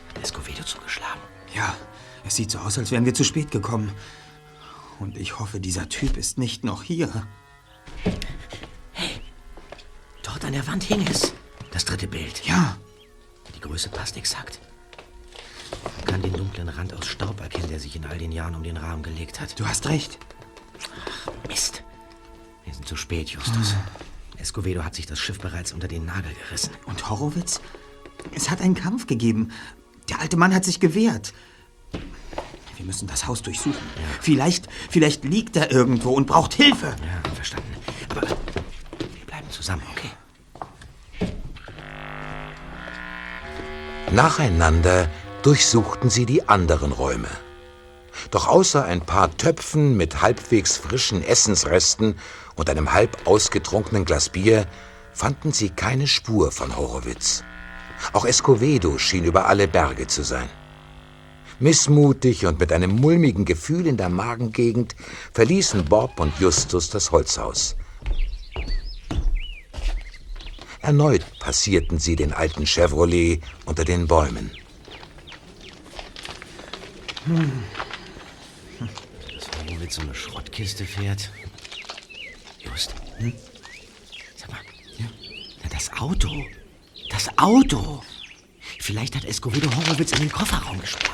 Hat Escovedo zugeschlagen? Ja, es sieht so aus, als wären wir zu spät gekommen. Und ich hoffe, dieser Typ ist nicht noch hier. An der Wand hing es. Das dritte Bild. Ja, Die Größe passt exakt. Man kann den dunklen Rand aus Staub erkennen, der sich in all den Jahren um den Rahmen gelegt hat. du hast recht. Mist. Wir sind zu spät, Justus. Escovedo hat sich das Schiff bereits unter den Nagel gerissen. Und Horowitz? Es hat einen Kampf gegeben. Der alte Mann hat sich gewehrt. Wir müssen das Haus durchsuchen. Vielleicht, vielleicht liegt er irgendwo und braucht Hilfe. Ja, verstanden. Aber wir bleiben zusammen, okay? Nacheinander durchsuchten sie die anderen Räume. Doch außer ein paar Töpfen mit halbwegs frischen Essensresten und einem halb ausgetrunkenen Glas Bier fanden sie keine Spur von Horowitz. Auch Escovedo schien über alle Berge zu sein. Missmutig und mit einem mulmigen Gefühl in der Magengegend verließen Bob und Justus das Holzhaus. Erneut passierten sie den alten Chevrolet unter den Bäumen. Dass Horowitz so eine Schrottkiste fährt. Just. Hm? Sag mal. Na, das Auto. Das Auto. Vielleicht hat Escovedo Horowitz in den Kofferraum gesperrt.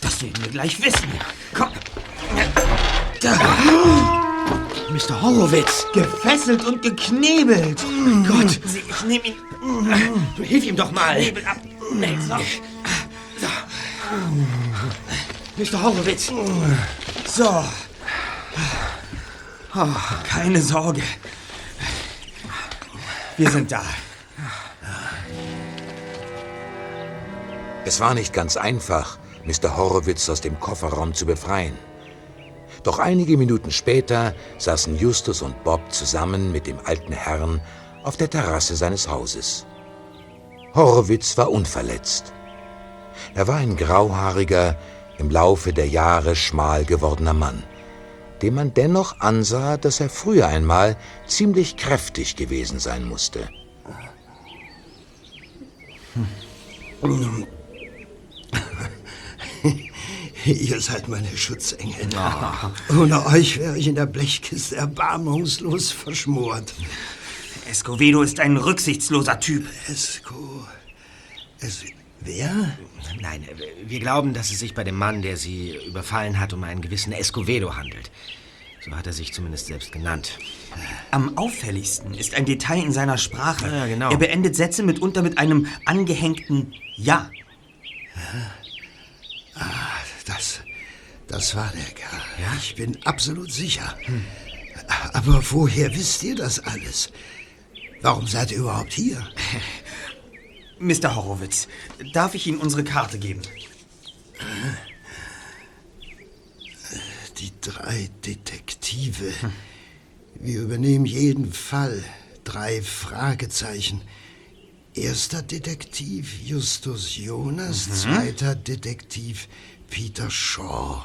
Das werden wir gleich wissen. Komm. Mr. Horowitz. Gefesselt und geknebelt. Oh mein Gott. Ich nehme ihn. Du hilf ihm doch mal. Knebel ab. So. Mr. Horowitz. So. Oh, keine Sorge. Wir sind da. Es war nicht ganz einfach, Mr. Horowitz aus dem Kofferraum zu befreien. Doch einige Minuten später saßen Justus und Bob zusammen mit dem alten Herrn auf der Terrasse seines Hauses. Horowitz war unverletzt. Er war ein grauhaariger, im Laufe der Jahre schmal gewordener Mann, dem man dennoch ansah, dass er früher einmal ziemlich kräftig gewesen sein musste. Ihr seid meine Schutzengel. Ohne euch wäre ich in der Blechkiste erbarmungslos verschmort. Escovedo ist ein rücksichtsloser Typ. Esco. Es. Wer? Nein, wir glauben, dass es sich bei dem Mann, der sie überfallen hat, um einen gewissen Escovedo handelt. So hat er sich zumindest selbst genannt. Am auffälligsten ist ein Detail in seiner Sprache. Ja, genau. Er beendet Sätze mitunter mit einem angehängten Ja. Ah, das. Das war der Kerl. Ja? Ich bin absolut sicher. Aber woher wisst ihr das alles? Warum seid ihr überhaupt hier? [LAUGHS] Mr. Horowitz, darf ich Ihnen unsere Karte geben? Die drei Detektive. Wir übernehmen jeden Fall. Drei Fragezeichen. Erster Detektiv Justus Jonas, Mhm. zweiter Detektiv Peter Shaw.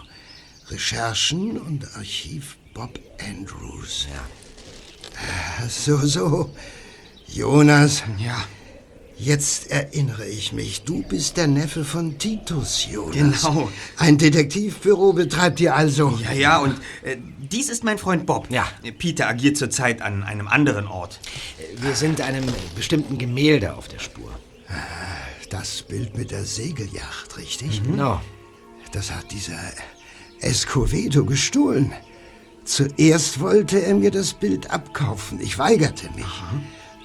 Recherchen und Archiv Bob Andrews. Ja. So, so. Jonas. Ja. Jetzt erinnere ich mich, du bist der Neffe von Titus, Jonas. Genau. Ein Detektivbüro betreibt ihr also. Ja, ja, und äh, dies ist mein Freund Bob. Ja. Peter agiert zurzeit an einem anderen Ort. Wir sind einem bestimmten Gemälde auf der Spur. Das Bild mit der Segelyacht, richtig? Genau. Das hat dieser Escovedo gestohlen. Zuerst wollte er mir das Bild abkaufen. Ich weigerte mich.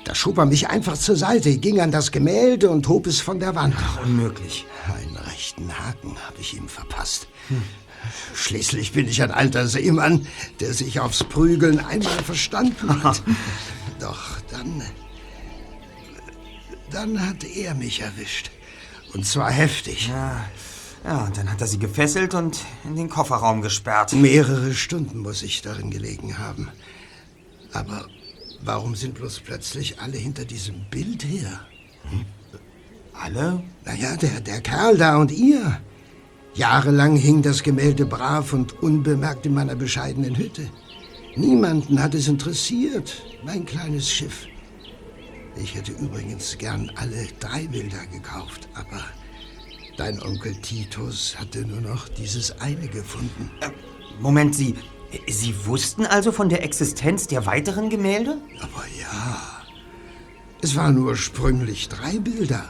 Da schob er mich einfach zur Seite, ging an das Gemälde und hob es von der Wand. unmöglich. Einen rechten Haken habe ich ihm verpasst. Schließlich bin ich ein alter Seemann, der sich aufs Prügeln einmal verstanden hat. [LAUGHS] Doch dann. Dann hat er mich erwischt. Und zwar heftig. Ja, ja, und dann hat er sie gefesselt und in den Kofferraum gesperrt. Mehrere Stunden muss ich darin gelegen haben. Aber warum sind bloß plötzlich alle hinter diesem Bild her? Alle? Naja, der, der Kerl da und ihr. Jahrelang hing das Gemälde brav und unbemerkt in meiner bescheidenen Hütte. Niemanden hat es interessiert, mein kleines Schiff. Ich hätte übrigens gern alle drei Bilder gekauft, aber dein Onkel Titus hatte nur noch dieses eine gefunden. Moment, Sie. Sie wussten also von der Existenz der weiteren Gemälde? Aber ja. Es waren ursprünglich drei Bilder.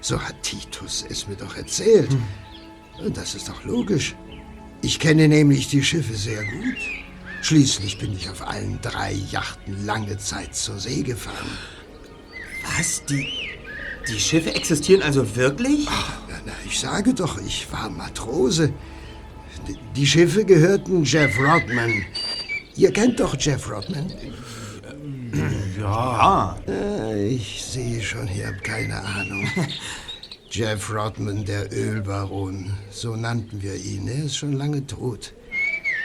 So hat Titus es mir doch erzählt. Und das ist doch logisch. Ich kenne nämlich die Schiffe sehr gut. Schließlich bin ich auf allen drei Yachten lange Zeit zur See gefahren. Was? Die, die Schiffe existieren also wirklich? Na, na, ich sage doch, ich war Matrose. Die, die Schiffe gehörten Jeff Rodman. Ihr kennt doch Jeff Rodman? [CLEARS THROAT] Ja. Äh, Ich sehe schon, ihr habt keine Ahnung. [LAUGHS] Jeff Rodman, der Ölbaron, so nannten wir ihn. Er ist schon lange tot.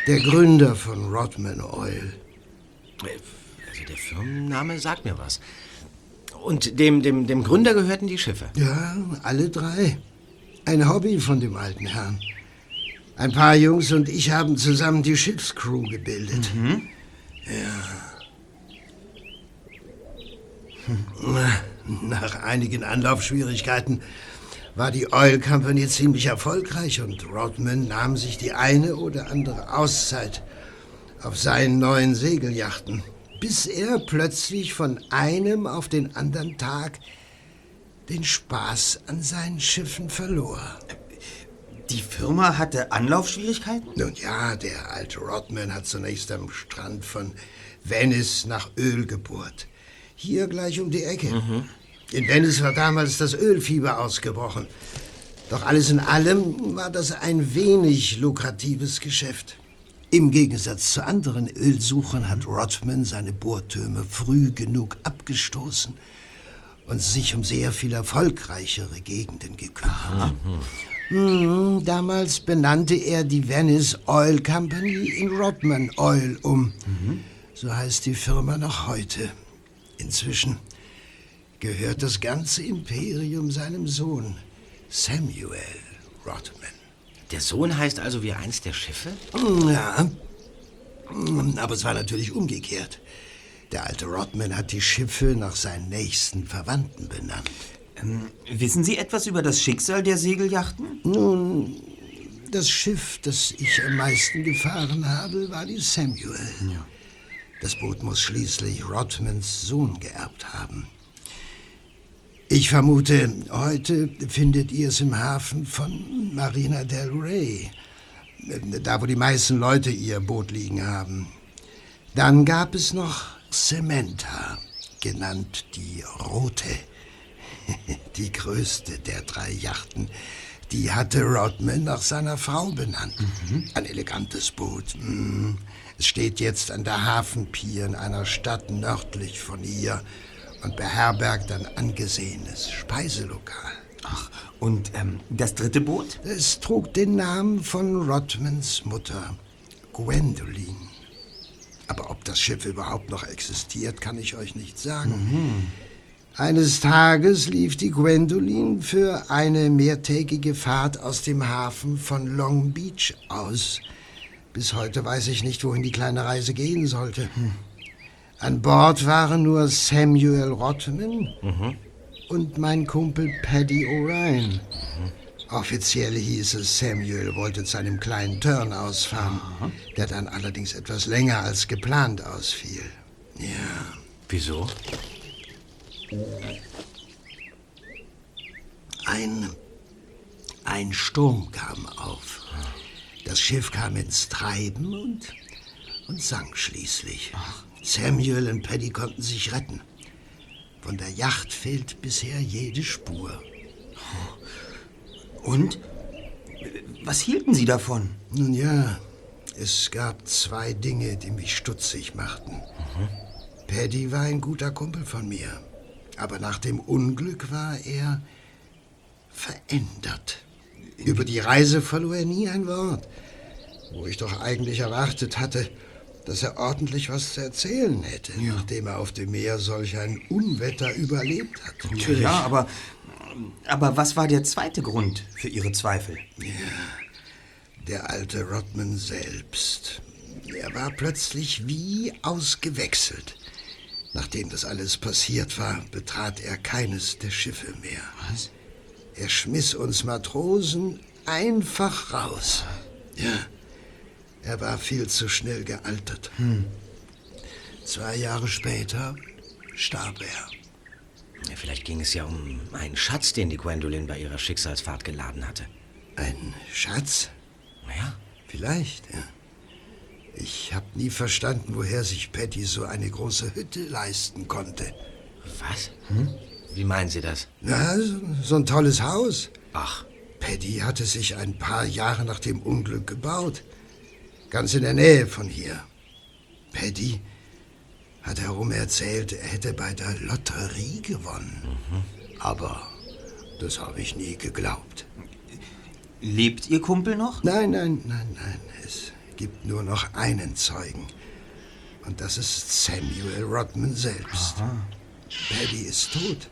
Der Gründer von Rodman Oil. Also der Firmenname sagt mir was. Und dem, dem, dem Gründer gehörten die Schiffe. Ja, alle drei. Ein Hobby von dem alten Herrn. Ein paar Jungs und ich haben zusammen die Schiffscrew gebildet. Ja. [LAUGHS] Nach einigen Anlaufschwierigkeiten war die Oil Company ziemlich erfolgreich und Rodman nahm sich die eine oder andere Auszeit auf seinen neuen Segelyachten, bis er plötzlich von einem auf den anderen Tag den Spaß an seinen Schiffen verlor. Die Firma hatte Anlaufschwierigkeiten? Nun ja, der alte Rodman hat zunächst am Strand von Venice nach Öl gebohrt. Hier gleich um die Ecke. In Venice war damals das Ölfieber ausgebrochen. Doch alles in allem war das ein wenig lukratives Geschäft. Im Gegensatz zu anderen Ölsuchern hat Rodman seine Bohrtürme früh genug abgestoßen und sich um sehr viel erfolgreichere Gegenden gekümmert. Hm, damals benannte er die Venice Oil Company in Rodman Oil um. So heißt die Firma noch heute. Inzwischen gehört das ganze Imperium seinem Sohn, Samuel Rodman. Der Sohn heißt also wie eins der Schiffe? Ja, aber es war natürlich umgekehrt. Der alte Rodman hat die Schiffe nach seinen nächsten Verwandten benannt. Ähm, wissen Sie etwas über das Schicksal der Segelyachten? Nun, das Schiff, das ich am meisten gefahren habe, war die Samuel. Das Boot muss schließlich Rodmans Sohn geerbt haben. Ich vermute, heute findet ihr es im Hafen von Marina del Rey. Da, wo die meisten Leute ihr Boot liegen haben. Dann gab es noch Samantha, genannt die Rote. [LAUGHS] Die größte der drei Yachten. Die hatte Rodman nach seiner Frau benannt. Ein elegantes Boot. Mhm. Es steht jetzt an der Hafenpier in einer Stadt nördlich von hier und beherbergt ein angesehenes Speiselokal. Ach, und ähm, das dritte Boot? Es trug den Namen von Rodmans Mutter, Gwendoline. Aber ob das Schiff überhaupt noch existiert, kann ich euch nicht sagen. Eines Tages lief die Gwendoline für eine mehrtägige Fahrt aus dem Hafen von Long Beach aus. Bis heute weiß ich nicht, wohin die kleine Reise gehen sollte. An Bord waren nur Samuel Rodman und mein Kumpel Paddy O'Ryan. Offiziell hieß es, Samuel wollte zu einem kleinen Turn ausfahren, der dann allerdings etwas länger als geplant ausfiel. Ja. Wieso? Ein, ein Sturm kam auf. Das Schiff kam ins Treiben und, und sank schließlich. Samuel und Paddy konnten sich retten. Von der Yacht fehlt bisher jede Spur. Und? Was hielten Sie davon? Nun ja, es gab zwei Dinge, die mich stutzig machten. Paddy war ein guter Kumpel von mir. Aber nach dem Unglück war er verändert. Über die Reise verlor er nie ein Wort. Wo ich doch eigentlich erwartet hatte, dass er ordentlich was zu erzählen hätte, nachdem er auf dem Meer solch ein Unwetter überlebt hat. Ja, aber, aber was war der zweite Grund für Ihre Zweifel? Der alte Rodman selbst. Er war plötzlich wie ausgewechselt. Nachdem das alles passiert war, betrat er keines der Schiffe mehr. Was? Er schmiss uns Matrosen einfach raus. Ja, er war viel zu schnell gealtert. Zwei Jahre später starb er. Vielleicht ging es ja um einen Schatz, den die Gwendolyn bei ihrer Schicksalsfahrt geladen hatte. Ein Schatz? Ja. Vielleicht, ja. Ich habe nie verstanden, woher sich Patty so eine große Hütte leisten konnte. Was? Wie meinen Sie das? Na, so, so ein tolles Haus. Ach. Paddy hatte sich ein paar Jahre nach dem Unglück gebaut. Ganz in der Nähe von hier. Paddy hat herum erzählt, er hätte bei der Lotterie gewonnen. Aber das habe ich nie geglaubt. Lebt Ihr Kumpel noch? Nein, nein, nein, nein. Es gibt nur noch einen Zeugen. Und das ist Samuel Rodman selbst. Paddy ist tot.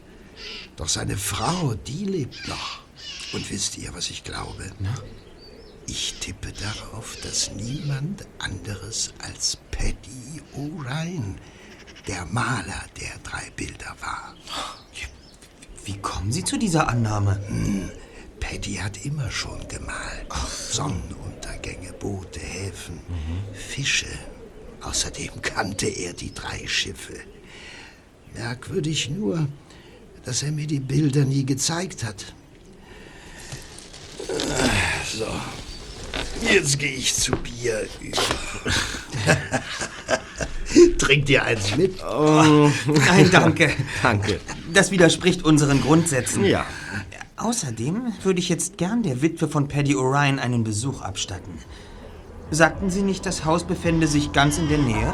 Doch seine Frau, die lebt noch. Und wisst ihr, was ich glaube? Ich tippe darauf, dass niemand anderes als Paddy O'Ryan der Maler der drei Bilder war. Wie kommen Sie zu dieser Annahme? Hm, Paddy hat immer schon gemalt. Sonnenuntergänge, Boote, Häfen, Fische. Außerdem kannte er die drei Schiffe. Merkwürdig nur, dass er mir die Bilder nie gezeigt hat. So, jetzt gehe ich zu Bier über. [LAUGHS] [LAUGHS] Trinkt ihr eins mit? Oh, [LAUGHS] nein, danke. Danke. Das widerspricht unseren Grundsätzen. Ja. Außerdem würde ich jetzt gern der Witwe von Paddy O'Ryan einen Besuch abstatten. Sagten Sie nicht, das Haus befände sich ganz in der Nähe?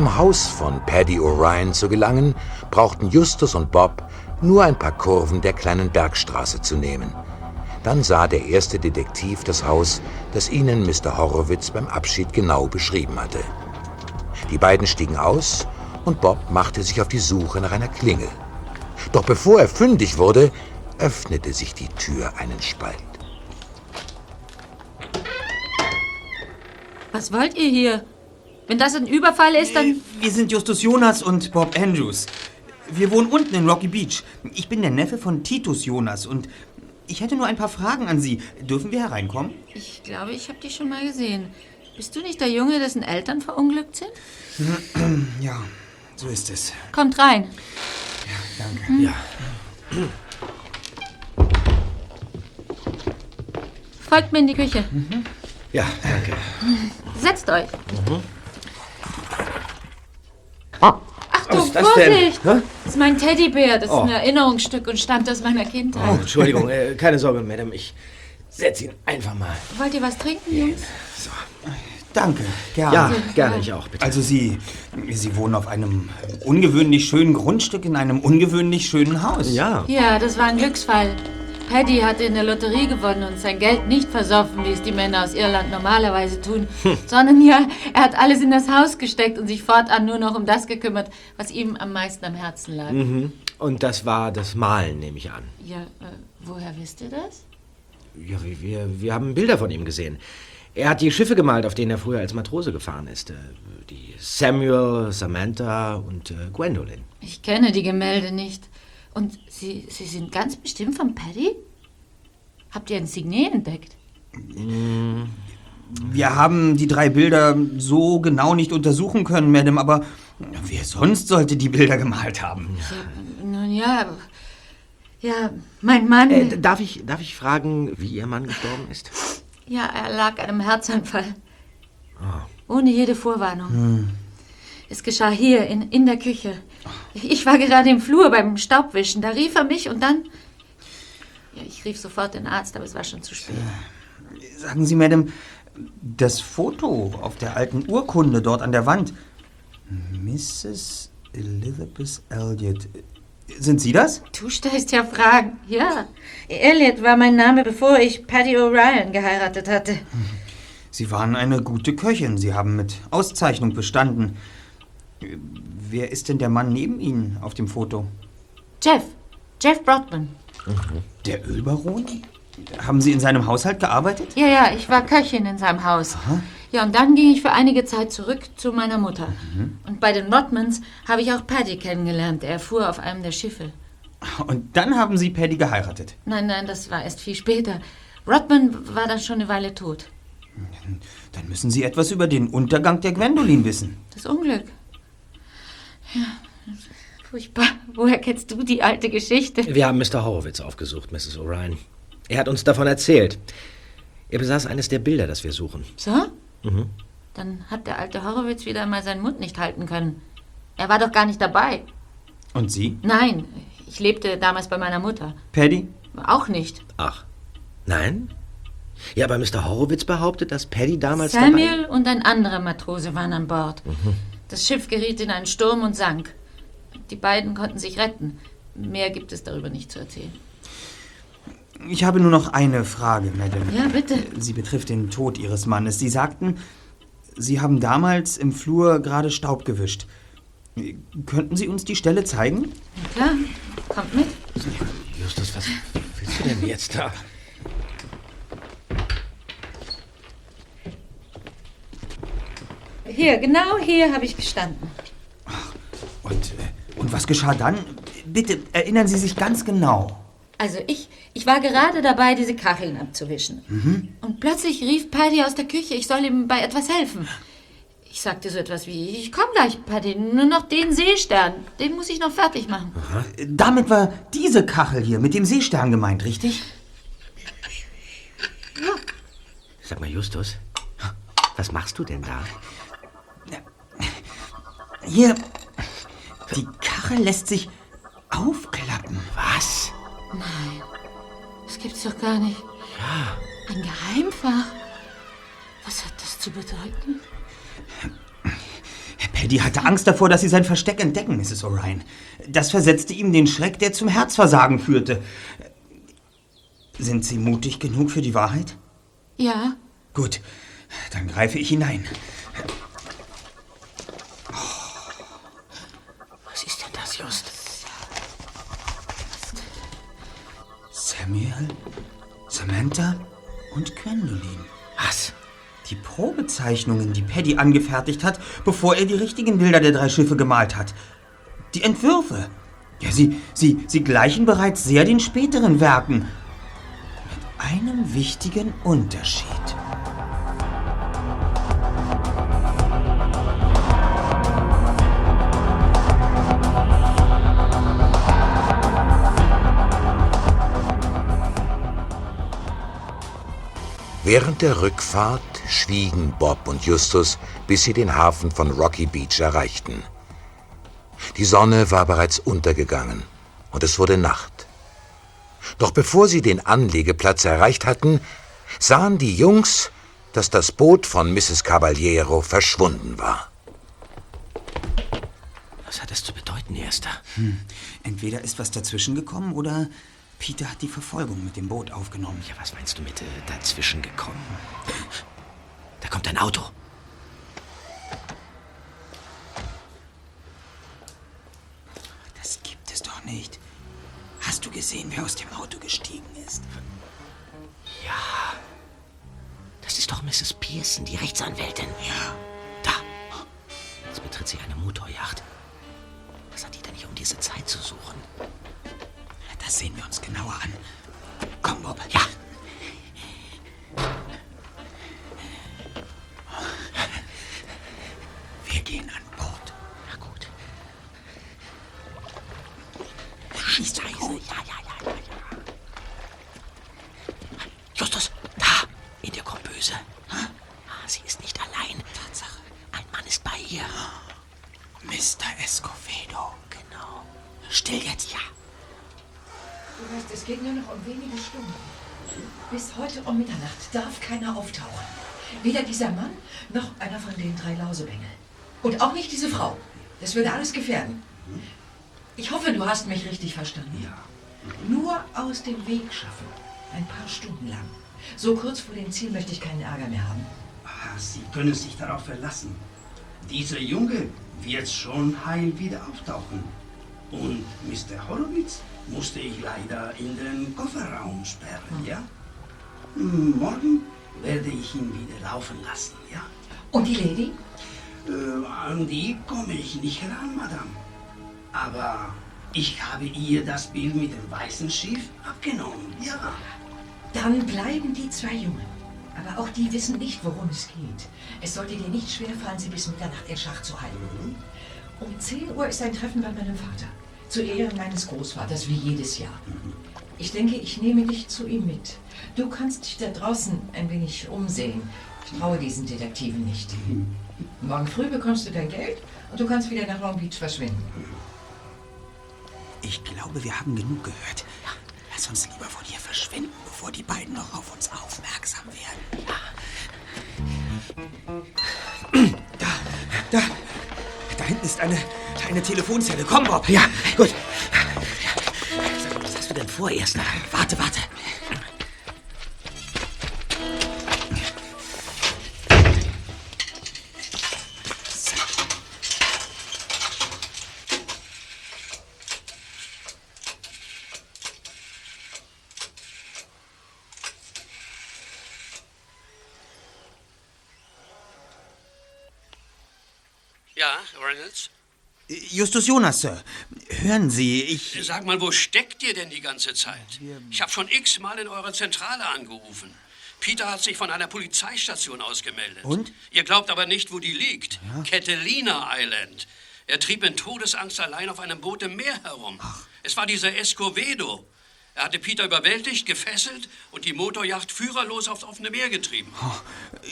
Zum Haus von Paddy O'Ryan zu gelangen, brauchten Justus und Bob nur ein paar Kurven der kleinen Bergstraße zu nehmen. Dann sah der erste Detektiv das Haus, das ihnen Mr. Horowitz beim Abschied genau beschrieben hatte. Die beiden stiegen aus und Bob machte sich auf die Suche nach einer Klingel. Doch bevor er fündig wurde, öffnete sich die Tür einen Spalt. Was wollt ihr hier? Wenn das ein Überfall ist, dann... Wir sind Justus Jonas und Bob Andrews. Wir wohnen unten in Rocky Beach. Ich bin der Neffe von Titus Jonas und ich hätte nur ein paar Fragen an Sie. Dürfen wir hereinkommen? Ich glaube, ich habe dich schon mal gesehen. Bist du nicht der Junge, dessen Eltern verunglückt sind? [CLEARS THROAT] Ja, so ist es. Kommt rein. Danke. Hm. Ja. Folgt mir in die Küche. Ja, danke. Setzt euch. Mhm. Achtung, Was ist das? Vorsicht! Hä? Das ist mein Teddybär. Das ist Oh. ein Erinnerungsstück und stammt aus meiner Kindheit. Oh, Entschuldigung, äh, keine Sorge, Madame. Ich setze ihn einfach mal. Wollt ihr was trinken, Jungs? Danke, gerne. Ja, gerne, ich auch, bitte. Also Sie, Sie wohnen auf einem ungewöhnlich schönen Grundstück in einem ungewöhnlich schönen Haus. Ja. Ja, das war ein Glücksfall. Paddy hatte in der Lotterie gewonnen und sein Geld nicht versoffen, wie es die Männer aus Irland normalerweise tun, Hm. sondern ja, er hat alles in das Haus gesteckt und sich fortan nur noch um das gekümmert, was ihm am meisten am Herzen lag. Mhm. Und das war das Malen, nehme ich an. Ja, äh, woher wisst ihr das? Ja, wir, wir, haben Bilder von ihm gesehen. Er hat die Schiffe gemalt, auf denen er früher als Matrose gefahren ist. Äh, Die Samuel, Samantha und äh, Gwendolyn. Ich kenne die Gemälde nicht. Und Sie, Sie sind ganz bestimmt von Paddy? Habt ihr ein Signet entdeckt? Wir haben die drei Bilder so genau nicht untersuchen können, Madame, aber wer sonst sollte die Bilder gemalt haben? Nun ja, ja, mein Mann. Äh, darf, ich, darf ich fragen, wie Ihr Mann gestorben ist? Ja, er lag an einem Herzanfall. Ah. Ohne jede Vorwarnung. Hm. Es geschah hier, in, in der Küche. Ich war gerade im Flur beim Staubwischen. Da rief er mich und dann. Ja, ich rief sofort den Arzt, aber es war schon zu spät. Sagen Sie, Madame, das Foto auf der alten Urkunde dort an der Wand. Mrs. Elizabeth Elliot. Sind Sie das? Du stellst ja Fragen. Ja. Elliot war mein Name, bevor ich Paddy O'Ryan geheiratet hatte. Sie waren eine gute Köchin. Sie haben mit Auszeichnung bestanden. Wer ist denn der Mann neben Ihnen auf dem Foto? Jeff. Jeff Broadman. Der Ölbaron? Haben Sie in seinem Haushalt gearbeitet? Ja, ja, ich war Köchin in seinem Haus. Ja, und dann ging ich für einige Zeit zurück zu meiner Mutter. Und bei den Rodmans habe ich auch Paddy kennengelernt. Er fuhr auf einem der Schiffe. Und dann haben Sie Paddy geheiratet. Nein, nein, das war erst viel später. Rodman war dann schon eine Weile tot. Dann müssen Sie etwas über den Untergang der Gwendolyn wissen. Das Unglück. Ja, furchtbar. Woher kennst du die alte Geschichte? Wir haben Mr. Horowitz aufgesucht, Mrs. O'Ryan. Er hat uns davon erzählt. Er besaß eines der Bilder, das wir suchen. So? Mhm. Dann hat der alte Horowitz wieder mal seinen Mund nicht halten können. Er war doch gar nicht dabei. Und Sie? Nein, ich lebte damals bei meiner Mutter. Paddy? Auch nicht. Ach. Nein? Ja, aber Mr. Horowitz behauptet, dass Paddy damals Samuel und ein anderer Matrose waren an Bord. dabei... Mhm. Das Schiff geriet in einen Sturm und sank. Die beiden konnten sich retten. Mehr gibt es darüber nicht zu erzählen. Ich habe nur noch eine Frage, Madame. Ja, bitte. Sie betrifft den Tod Ihres Mannes. Sie sagten, Sie haben damals im Flur gerade Staub gewischt. Könnten Sie uns die Stelle zeigen? Na klar, kommt mit. Justus, was willst du denn jetzt da? Hier, genau hier habe ich gestanden. Und, äh, und was geschah dann? Bitte erinnern Sie sich ganz genau. Also ich, ich war gerade dabei, diese Kacheln abzuwischen. Mhm. Und plötzlich rief Paddy aus der Küche, ich soll ihm bei etwas helfen. Ich sagte so etwas wie, ich komme gleich, Paddy, nur noch den Seestern. Den muss ich noch fertig machen. Damit war diese Kachel hier mit dem Seestern gemeint, richtig? Sag mal, Justus, was machst du denn da? Hier, die Kachel lässt sich aufklappen. Was? Nein, das gibt's doch gar nicht. Ja. Ein Geheimfach? Was hat das zu bedeuten? Paddy hatte Angst davor, dass sie sein Versteck entdecken, Mrs. O'Ryan. Das versetzte ihm den Schreck, der zum Herzversagen führte. Sind Sie mutig genug für die Wahrheit? Ja. Gut, dann greife ich hinein. Was Just? Samuel, Samantha und Gwendolyn. Was? Die Probezeichnungen, die Paddy angefertigt hat, bevor er die richtigen Bilder der drei Schiffe gemalt hat. Die Entwürfe. Ja, sie, sie, sie gleichen bereits sehr den späteren Werken. Mit einem wichtigen Unterschied. Während der Rückfahrt schwiegen Bob und Justus, bis sie den Hafen von Rocky Beach erreichten. Die Sonne war bereits untergegangen und es wurde Nacht. Doch bevor sie den Anlegeplatz erreicht hatten, sahen die Jungs, dass das Boot von Mrs. Caballero verschwunden war. Was hat das zu bedeuten, Erster? Hm. Entweder ist was dazwischen gekommen oder Peter hat die Verfolgung mit dem Boot aufgenommen. Ja, was meinst du mit äh, dazwischen gekommen? Da kommt ein Auto. Das gibt es doch nicht. Hast du gesehen, wer aus dem Auto gestiegen ist? Ja. Das ist doch Mrs. Pearson, die Rechtsanwältin. Ja. Da. Jetzt betritt sie eine Motorjacht. Was hat die denn hier um diese Zeit zu suchen? Das sehen wir uns genauer an. Komm, Bob. Ja. Wir gehen an Bord. Na gut. Schieß leise. Ja, ja, ja, ja, ja. Justus, da, in der Komböse. Ah, sie ist nicht allein. Tatsache. Ein Mann ist bei ihr. Mr. Escovedo. Genau. Still jetzt. Ja. Du weißt, es geht nur noch um wenige Stunden. Bis heute um Mitternacht darf keiner auftauchen. Weder dieser Mann noch einer von den drei Lausebengel. Und auch nicht diese Frau. Das würde alles gefährden. Ich hoffe, du hast mich richtig verstanden. Ja. Nur aus dem Weg schaffen. Ein paar Stunden lang. So kurz vor dem Ziel möchte ich keinen Ärger mehr haben. Ah, Sie können sich darauf verlassen. Dieser Junge wird schon heil wieder auftauchen. Und Mr. Horowitz musste ich leider in den Kofferraum sperren, ja? Hm, Morgen werde ich ihn wieder laufen lassen, ja? Und die Lady? Äh, an die komme ich nicht heran, Madame. Aber ich habe ihr das Bild mit dem weißen Schiff abgenommen, ja. Dann bleiben die zwei Jungen. Aber auch die wissen nicht, worum es geht. Es sollte dir nicht schwerfallen, sie bis Mitternacht in Schach zu halten. Um 10 Uhr ist ein Treffen bei meinem Vater. Zu Ehren meines Großvaters, wie jedes Jahr. Ich denke, ich nehme dich zu ihm mit. Du kannst dich da draußen ein wenig umsehen. Ich traue diesen Detektiven nicht. Morgen früh bekommst du dein Geld und du kannst wieder nach Long Beach verschwinden. Ich glaube, wir haben genug gehört. Lass uns lieber von hier verschwinden, bevor die beiden noch auf uns aufmerksam werden. Da, da, da hinten ist eine, eine Telefonzelle. Komm, Bob. Ja, gut. Sag was hast du denn vor, Erster? Warte, warte. Reynolds? Justus Jonas, Sir. Hören Sie, ich... Sag mal, wo steckt ihr denn die ganze Zeit? Ich habe schon x-mal in eurer Zentrale angerufen. Peter hat sich von einer Polizeistation ausgemeldet. Und? Ihr glaubt aber nicht, wo die liegt. Catalina Island. Er trieb in Todesangst allein auf einem Boot im Meer herum. Es war dieser Escovedo. Er hatte Peter überwältigt, gefesselt und die Motorjacht führerlos aufs offene Meer getrieben.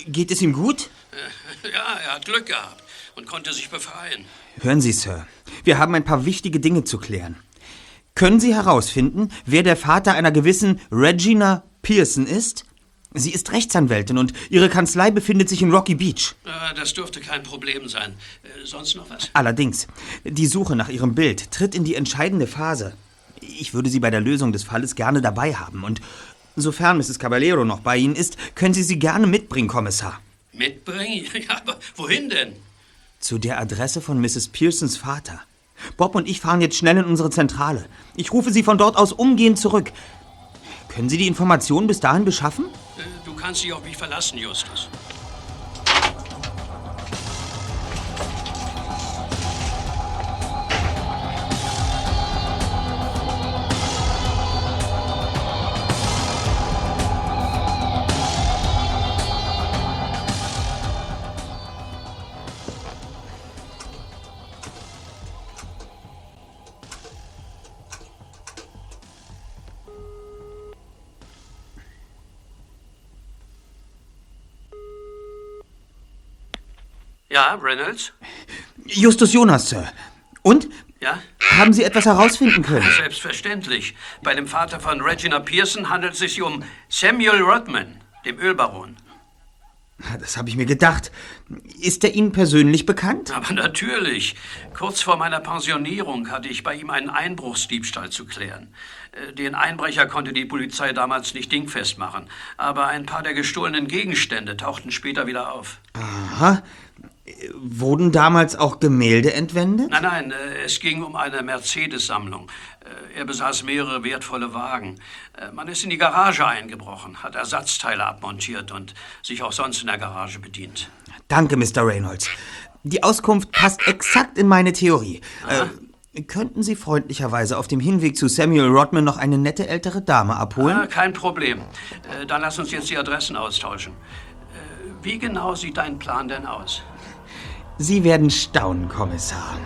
Geht es ihm gut? [LAUGHS] Ja, er hat Glück gehabt und konnte sich befreien. Hören Sie, Sir. Wir haben ein paar wichtige Dinge zu klären. Können Sie herausfinden, wer der Vater einer gewissen Regina Pearson ist? Sie ist Rechtsanwältin und ihre Kanzlei befindet sich in Rocky Beach. Äh, Das dürfte kein Problem sein. Äh, Sonst noch was? Allerdings, die Suche nach ihrem Bild tritt in die entscheidende Phase. Ich würde Sie bei der Lösung des Falles gerne dabei haben und sofern Mrs. Caballero noch bei Ihnen ist, können Sie sie gerne mitbringen, Kommissar. Mitbringen? [LAUGHS] Ja, aber wohin denn? Zu der Adresse von Mrs. Pearsons Vater. Bob und ich fahren jetzt schnell in unsere Zentrale. Ich rufe Sie von dort aus umgehend zurück. Können Sie die Informationen bis dahin beschaffen? Äh, Du kannst dich auf mich verlassen, Justus. Ja, Reynolds? Justus Jonas, Sir. Und? Ja? Haben Sie etwas herausfinden können? Selbstverständlich. Bei dem Vater von Regina Pearson handelt es sich um Samuel Rodman, dem Ölbaron. Das habe ich mir gedacht. Ist er Ihnen persönlich bekannt? Aber natürlich. Kurz vor meiner Pensionierung hatte ich bei ihm einen Einbruchsdiebstahl zu klären. Äh, Den Einbrecher konnte die Polizei damals nicht dingfest machen, aber ein paar der gestohlenen Gegenstände tauchten später wieder auf. Aha. Wurden damals auch Gemälde entwendet? Nein, nein, äh, es ging um eine Mercedes-Sammlung. Äh, Er besaß mehrere wertvolle Wagen. Äh, Man ist in die Garage eingebrochen, hat Ersatzteile abmontiert und sich auch sonst in der Garage bedient. Danke, Mr. Reynolds. Die Auskunft passt exakt in meine Theorie. Äh, könnten Sie freundlicherweise auf dem Hinweg zu Samuel Rodman noch eine nette ältere Dame abholen? Ah, kein Problem. Dann lass uns jetzt die Adressen austauschen. Wie genau sieht dein Plan denn aus? Sie werden staunen, Kommissar.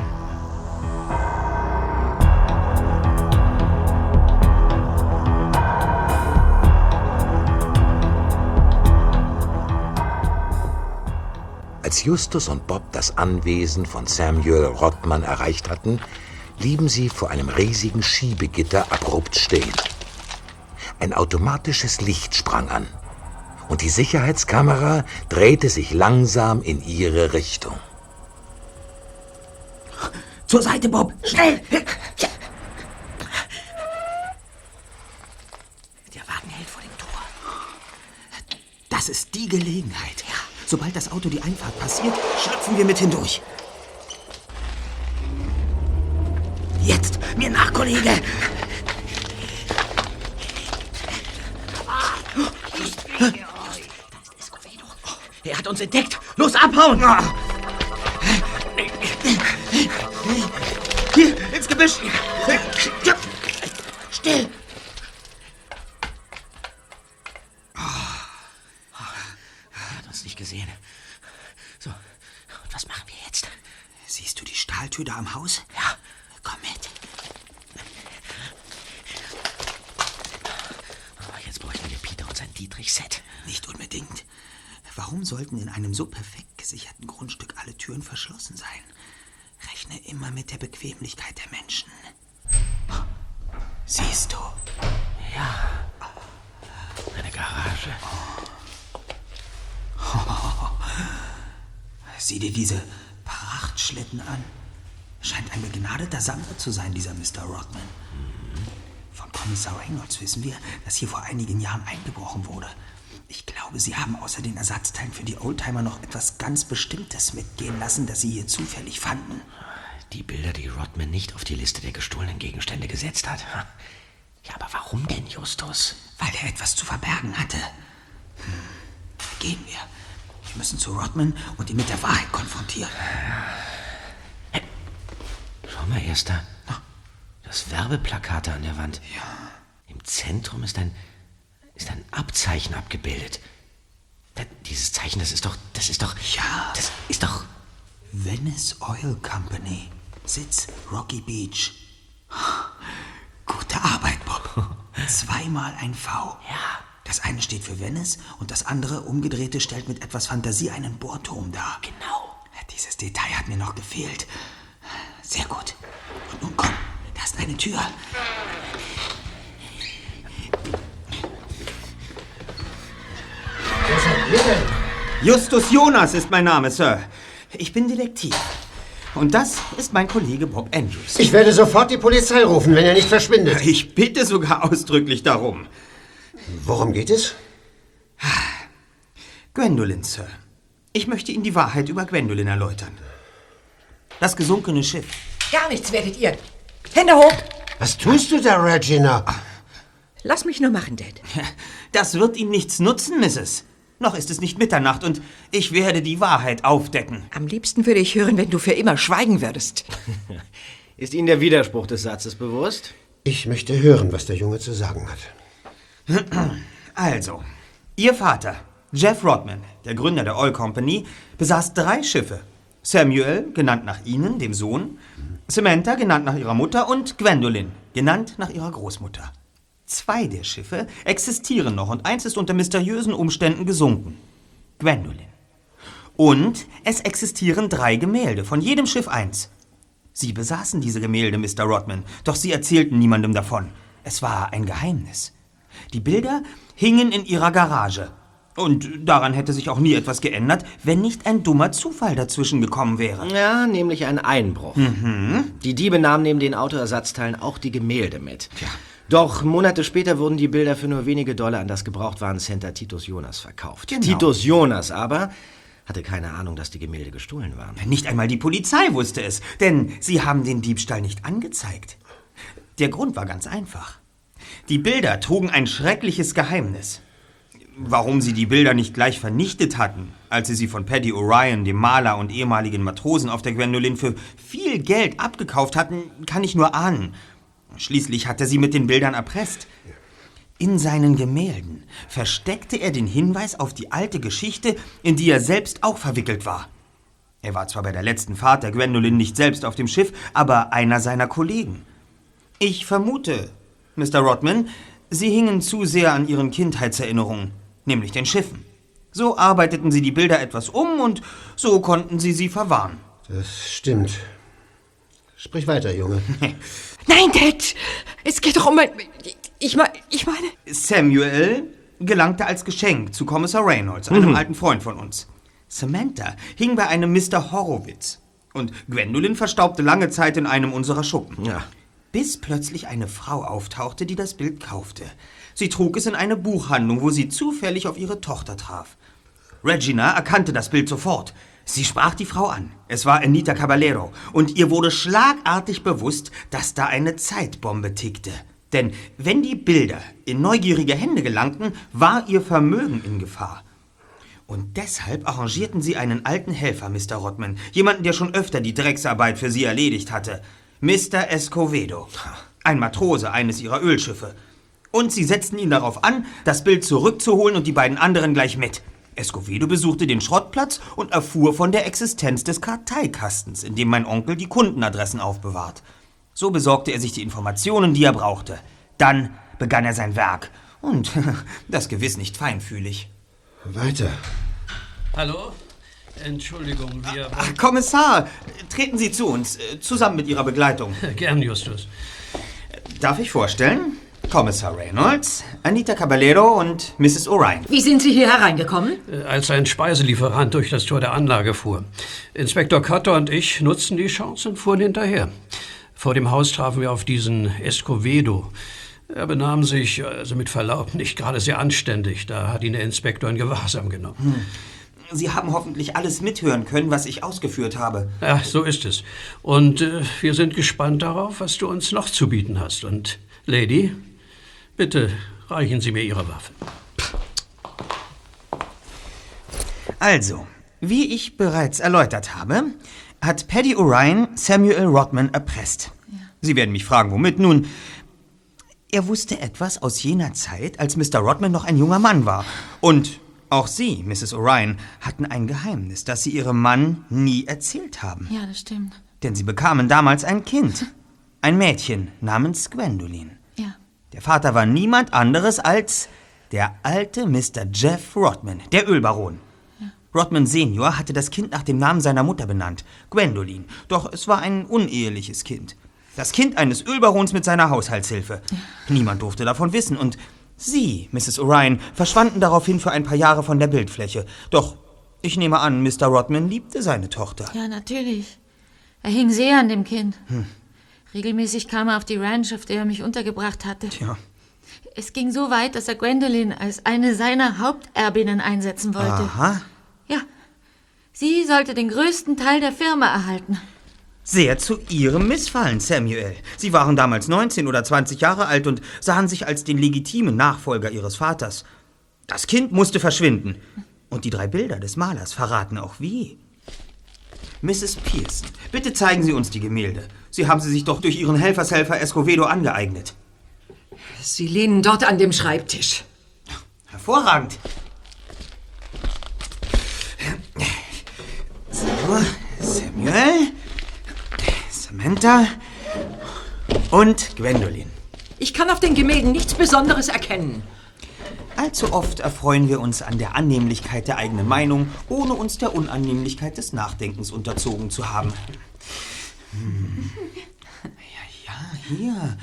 Als Justus und Bob das Anwesen von Samuel Rottmann erreicht hatten, blieben sie vor einem riesigen Schiebegitter abrupt stehen. Ein automatisches Licht sprang an und die Sicherheitskamera drehte sich langsam in ihre Richtung. Zur Seite, Bob! Schnell! Der Wagen hält vor dem Tor. Das ist die Gelegenheit. Sobald das Auto die Einfahrt passiert, schlüpfen wir mit hindurch. Jetzt! Mir nach, Kollege! Er hat uns entdeckt! Los, abhauen! Gebüsch! Still! Er hat uns nicht gesehen. So, und was machen wir jetzt? Siehst du die Stahltür da am Haus? Ja, komm mit. Jetzt bräuchten wir Peter und sein Dietrich-Set. Nicht unbedingt. Warum sollten in einem so perfekt gesicherten Grundstück alle Türen verschlossen sein? Rechne immer mit der Bequemlichkeit der Menschen. Siehst du? Ja. Eine Garage. [LAUGHS] Sieh dir diese Prachtschlitten an. Scheint ein begnadeter Sammler zu sein, dieser Mr. Rodman. Von Kommissar Reynolds wissen wir, dass hier vor einigen Jahren eingebrochen wurde. Ich glaube, Sie haben außer den Ersatzteilen für die Oldtimer noch etwas ganz Bestimmtes mitgehen lassen, das Sie hier zufällig fanden. Die Bilder, die Rodman nicht auf die Liste der gestohlenen Gegenstände gesetzt hat. Ja, aber warum denn, Justus? Weil er etwas zu verbergen hatte. Hm. Gehen wir. Wir müssen zu Rodman und ihn mit der Wahrheit konfrontieren. Schau mal, Erster. Das Werbeplakat an der Wand. Ja. Im Zentrum ist ein, ist ein Abzeichen abgebildet. Da, dieses Zeichen, das ist doch, das ist doch... Ja. Das ist doch... Venice Oil Company. Sitz Rocky Beach. [LAUGHS] Gute Arbeit, Bob. [LAUGHS] Zweimal ein V. Ja. Das eine steht für Venice und das andere, umgedrehte, stellt mit etwas Fantasie einen Bohrturm dar. Genau. Dieses Detail hat mir noch gefehlt. Sehr gut. Und nun komm, da ist eine Tür. Justus Jonas ist mein Name, Sir. Ich bin Detektiv. Und das ist mein Kollege Bob Andrews. Ich werde sofort die Polizei rufen, wenn er nicht verschwindet. Ich bitte sogar ausdrücklich darum. Worum geht es? Gwendolyn, Sir. Ich möchte Ihnen die Wahrheit über Gwendolyn erläutern. Das gesunkene Schiff. Gar nichts werdet ihr. Hände hoch. Was tust du da, Regina? Lass mich nur machen, Dad. Das wird Ihnen nichts nutzen, Mrs. Noch ist es nicht Mitternacht und ich werde die Wahrheit aufdecken. Am liebsten würde ich hören, wenn du für immer schweigen würdest. [LAUGHS] Ist Ihnen der Widerspruch des Satzes bewusst? Ich möchte hören, was der Junge zu sagen hat. [CLEARS THROAT] Also, Ihr Vater, Jeff Rodman, der Gründer der Oil Company, besaß drei Schiffe. Samuel, genannt nach Ihnen, dem Sohn, Samantha, genannt nach ihrer Mutter, und Gwendolyn, genannt nach ihrer Großmutter. Zwei der Schiffe existieren noch und eins ist unter mysteriösen Umständen gesunken. Gwendolyn. Und es existieren drei Gemälde, von jedem Schiff eins. Sie besaßen diese Gemälde, Mr. Rodman, doch sie erzählten niemandem davon. Es war ein Geheimnis. Die Bilder hingen in ihrer Garage. Und daran hätte sich auch nie etwas geändert, wenn nicht ein dummer Zufall dazwischen gekommen wäre. Ja, nämlich ein Einbruch. Die Diebe nahmen neben den Autoersatzteilen auch die Gemälde mit. Doch Monate später wurden die Bilder für nur wenige Dollar an das Gebrauchtwarencenter Titus Jonas verkauft. Genau. Titus Jonas aber hatte keine Ahnung, dass die Gemälde gestohlen waren. Nicht einmal die Polizei wusste es, denn sie haben den Diebstahl nicht angezeigt. Der Grund war ganz einfach. Die Bilder trugen ein schreckliches Geheimnis. Warum sie die Bilder nicht gleich vernichtet hatten, als sie sie von Paddy Orion, dem Maler und ehemaligen Matrosen auf der Gwendolyn für viel Geld abgekauft hatten, kann ich nur ahnen. Schließlich hat er sie mit den Bildern erpresst. In seinen Gemälden versteckte er den Hinweis auf die alte Geschichte, in die er selbst auch verwickelt war. Er war zwar bei der letzten Fahrt der Gwendolyn nicht selbst auf dem Schiff, aber einer seiner Kollegen. Ich vermute, Mr. Rodman, Sie hingen zu sehr an Ihren Kindheitserinnerungen, nämlich den Schiffen. So arbeiteten Sie die Bilder etwas um und so konnten Sie sie verwahren. Das stimmt. Sprich weiter, Junge. [LAUGHS] Nein, Dad! Es geht doch um mein. Ich, mein, ich meine. Samuel gelangte als Geschenk zu Kommissar Reynolds, einem Mhm. alten Freund von uns. Samantha hing bei einem Mr. Horowitz. Und Gwendolyn verstaubte lange Zeit in einem unserer Schuppen. Bis plötzlich eine Frau auftauchte, die das Bild kaufte. Sie trug es in eine Buchhandlung, wo sie zufällig auf ihre Tochter traf. Regina erkannte das Bild sofort. Sie sprach die Frau an. Es war Anita Caballero. Und ihr wurde schlagartig bewusst, dass da eine Zeitbombe tickte. Denn wenn die Bilder in neugierige Hände gelangten, war ihr Vermögen in Gefahr. Und deshalb arrangierten sie einen alten Helfer, Mr. Rodman. Jemanden, der schon öfter die Drecksarbeit für sie erledigt hatte. Mr. Escovedo. Ein Matrose eines ihrer Ölschiffe. Und sie setzten ihn darauf an, das Bild zurückzuholen und die beiden anderen gleich mit. Escovedo besuchte den Schrottplatz und erfuhr von der Existenz des Karteikastens, in dem mein Onkel die Kundenadressen aufbewahrt. So besorgte er sich die Informationen, die er brauchte. Dann begann er sein Werk. Und [LAUGHS] das gewiss nicht feinfühlig. Weiter. Hallo? Entschuldigung, wir... Ach, Kommissar, treten Sie zu uns, äh, zusammen mit Ihrer Begleitung. [LAUGHS] Gern, Justus. Darf ich vorstellen? Kommissar Reynolds, Anita Caballero und Mrs. Orion. Wie sind Sie hier hereingekommen? Äh, Als ein Speiselieferant durch das Tor der Anlage fuhr. Inspektor Cutter und ich nutzten die Chance und fuhren hinterher. Vor dem Haus trafen wir auf diesen Escovedo. Er benahm sich, also mit Verlaub, nicht gerade sehr anständig. Da hat ihn der Inspektor in Gewahrsam genommen. Hm. Sie haben hoffentlich alles mithören können, was ich ausgeführt habe. Ja, so ist es. Und äh, wir sind gespannt darauf, was du uns noch zu bieten hast. Und, Lady, bitte reichen Sie mir Ihre Waffe. Also, wie ich bereits erläutert habe, hat Paddy Orion Samuel Rodman erpresst. Sie werden mich fragen, womit? Nun, er wusste etwas aus jener Zeit, als Mr. Rodman noch ein junger Mann war. Und auch Sie, Mrs. Orion, hatten ein Geheimnis, das Sie Ihrem Mann nie erzählt haben. Ja, das stimmt. Denn Sie bekamen damals ein Kind. Ein Mädchen namens Gwendolyn. Der Vater war niemand anderes als der alte Mr. Jeff Rodman, der Ölbaron. Rodman Senior hatte das Kind nach dem Namen seiner Mutter benannt, Gwendolyn. Doch es war ein uneheliches Kind. Das Kind eines Ölbarons mit seiner Haushaltshilfe. Niemand durfte davon wissen und Sie, Mrs. Orion, verschwanden daraufhin für ein paar Jahre von der Bildfläche. Doch Ich nehme an, Mr. Rodman liebte seine Tochter. Ja, natürlich. Er hing sehr an dem Kind. Regelmäßig kam er auf die Ranch, auf der er mich untergebracht hatte. Tja. Es ging so weit, dass er Gwendolyn als eine seiner Haupterbinnen einsetzen wollte. Aha. Ja. Sie sollte den größten Teil der Firma erhalten. Sehr zu Ihrem Missfallen, Samuel. Sie waren damals 19 oder 20 Jahre alt und sahen sich als den legitimen Nachfolger Ihres Vaters. Das Kind musste verschwinden. Und die drei Bilder des Malers verraten auch wie. Mrs. Pearson, bitte zeigen Sie uns die Gemälde. Sie haben sie sich doch durch Ihren Helfershelfer Escovedo angeeignet. Sie lehnen dort an dem Schreibtisch. Hervorragend. So, Samuel, Samantha und Gwendolyn. Ich kann auf den Gemälden nichts Besonderes erkennen. Allzu oft erfreuen wir uns an der Annehmlichkeit der eigenen Meinung, ohne uns der Unannehmlichkeit des Nachdenkens unterzogen zu haben. Hm. Ja, ja, hier.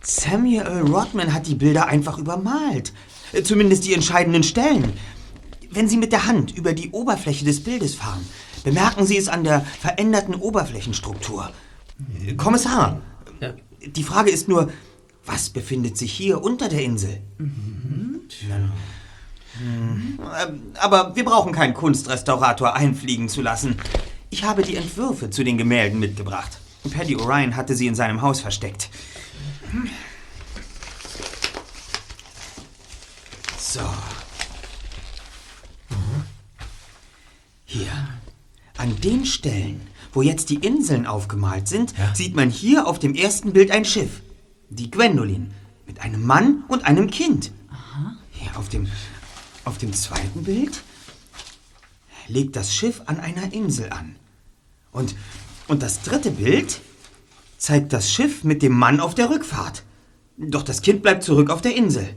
Samuel Rodman hat die Bilder einfach übermalt. Äh, Zumindest die entscheidenden Stellen. Wenn Sie mit der Hand über die Oberfläche des Bildes fahren, bemerken Sie es an der veränderten Oberflächenstruktur. Kommissar, die Frage ist nur, was befindet sich hier unter der Insel? Tja. Hm. Ähm, Aber wir brauchen keinen Kunstrestaurator einfliegen zu lassen. Ich habe die Entwürfe zu den Gemälden mitgebracht. Paddy Orion hatte sie in seinem Haus versteckt. So. Hier. An den Stellen, wo jetzt die Inseln aufgemalt sind, sieht man hier auf dem ersten Bild ein Schiff. Die Gwendolyn. Mit einem Mann und einem Kind. Hier auf dem, auf dem zweiten Bild legt das Schiff an einer Insel an. Und, und das dritte Bild zeigt das Schiff mit dem Mann auf der Rückfahrt. Doch das Kind bleibt zurück auf der Insel.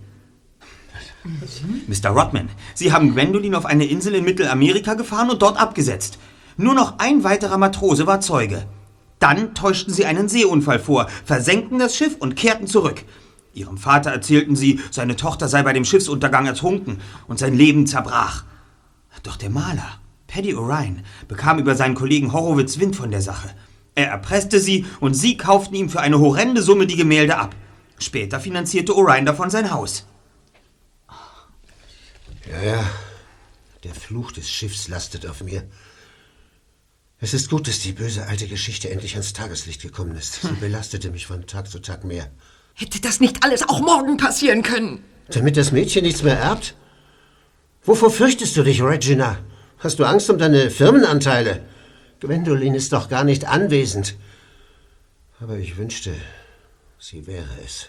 Mr. Rodman, Sie haben Gwendolyn auf eine Insel in Mittelamerika gefahren und dort abgesetzt. Nur noch ein weiterer Matrose war Zeuge. Dann täuschten Sie einen Seeunfall vor, versenkten das Schiff und kehrten zurück. Ihrem Vater erzählten Sie, seine Tochter sei bei dem Schiffsuntergang ertrunken und sein Leben zerbrach. Doch der Maler, Paddy Orion, bekam über seinen Kollegen Horowitz Wind von der Sache. Er erpresste sie und sie kauften ihm für eine horrende Summe die Gemälde ab. Später finanzierte Orion davon sein Haus. Ja, ja. Der Fluch des Schiffs lastet auf mir. Es ist gut, dass die böse alte Geschichte endlich ans Tageslicht gekommen ist. Sie belastete mich von Tag zu Tag mehr. Hätte das nicht alles auch morgen passieren können? Damit das Mädchen nichts mehr erbt? Wovor fürchtest du dich, Regina? Hast du Angst um deine Firmenanteile? Gwendolyn ist doch gar nicht anwesend. Aber ich wünschte, sie wäre es.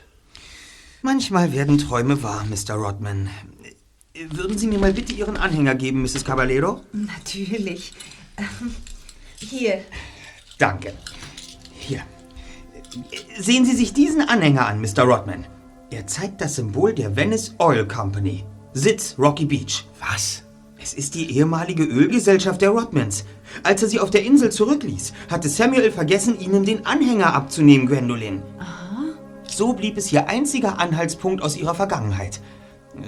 Manchmal werden Träume wahr, Mr. Rodman. Würden Sie mir mal bitte Ihren Anhänger geben, Mrs. Caballero? Natürlich. Ähm, Hier. Danke. Hier. Sehen Sie sich diesen Anhänger an, Mr. Rodman. Er zeigt das Symbol der Venice Oil Company. Sitz Rocky Beach. Was? Es ist die ehemalige Ölgesellschaft der Rodmans. Als er sie auf der Insel zurückließ, hatte Samuel vergessen, ihnen den Anhänger abzunehmen, Gwendolyn. So blieb es ihr einziger Anhaltspunkt aus ihrer Vergangenheit.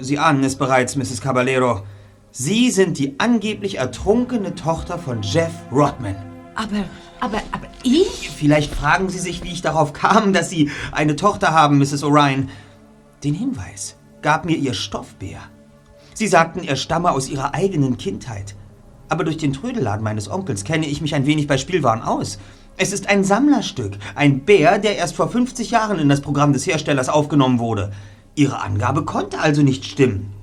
Sie ahnen es bereits, Mrs. Caballero. Sie sind die angeblich ertrunkene Tochter von Jeff Rodman. Aber, aber, aber ich? Vielleicht fragen Sie sich, wie ich darauf kam, dass Sie eine Tochter haben, Mrs. Orion. Den Hinweis gab mir Ihr Stoffbär. Sie sagten, er stamme aus Ihrer eigenen Kindheit. Aber durch den Trödelladen meines Onkels kenne ich mich ein wenig bei Spielwaren aus. Es ist ein Sammlerstück, ein Bär, der erst vor 50 Jahren in das Programm des Herstellers aufgenommen wurde. Ihre Angabe konnte also nicht stimmen.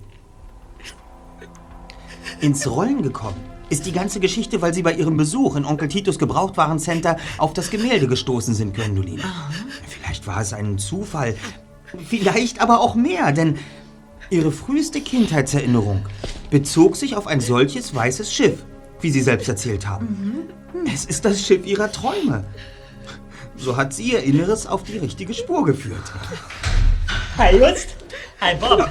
Ins Rollen gekommen ist die ganze Geschichte, weil Sie bei Ihrem Besuch in Onkel Titus Gebrauchtwarencenter auf das Gemälde gestoßen sind, Gwendolyn. Vielleicht war es ein Zufall, vielleicht aber auch mehr, denn Ihre früheste Kindheitserinnerung bezog sich auf ein solches weißes Schiff, wie Sie selbst erzählt haben. Es ist das Schiff Ihrer Träume. So hat sie Ihr Inneres auf die richtige Spur geführt. Hi Just. Hi Bob.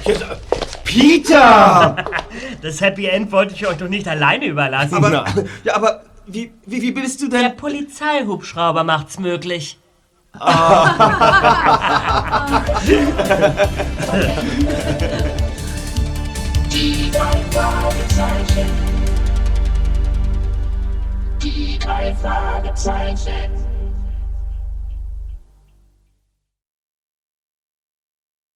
Peter! [LAUGHS] Das Happy End wollte ich euch doch nicht alleine überlassen. Aber, ja, aber wie, wie, wie bist du denn? Der Polizeihubschrauber macht's möglich. Die drei Fragezeichen. Die drei Fragezeichen.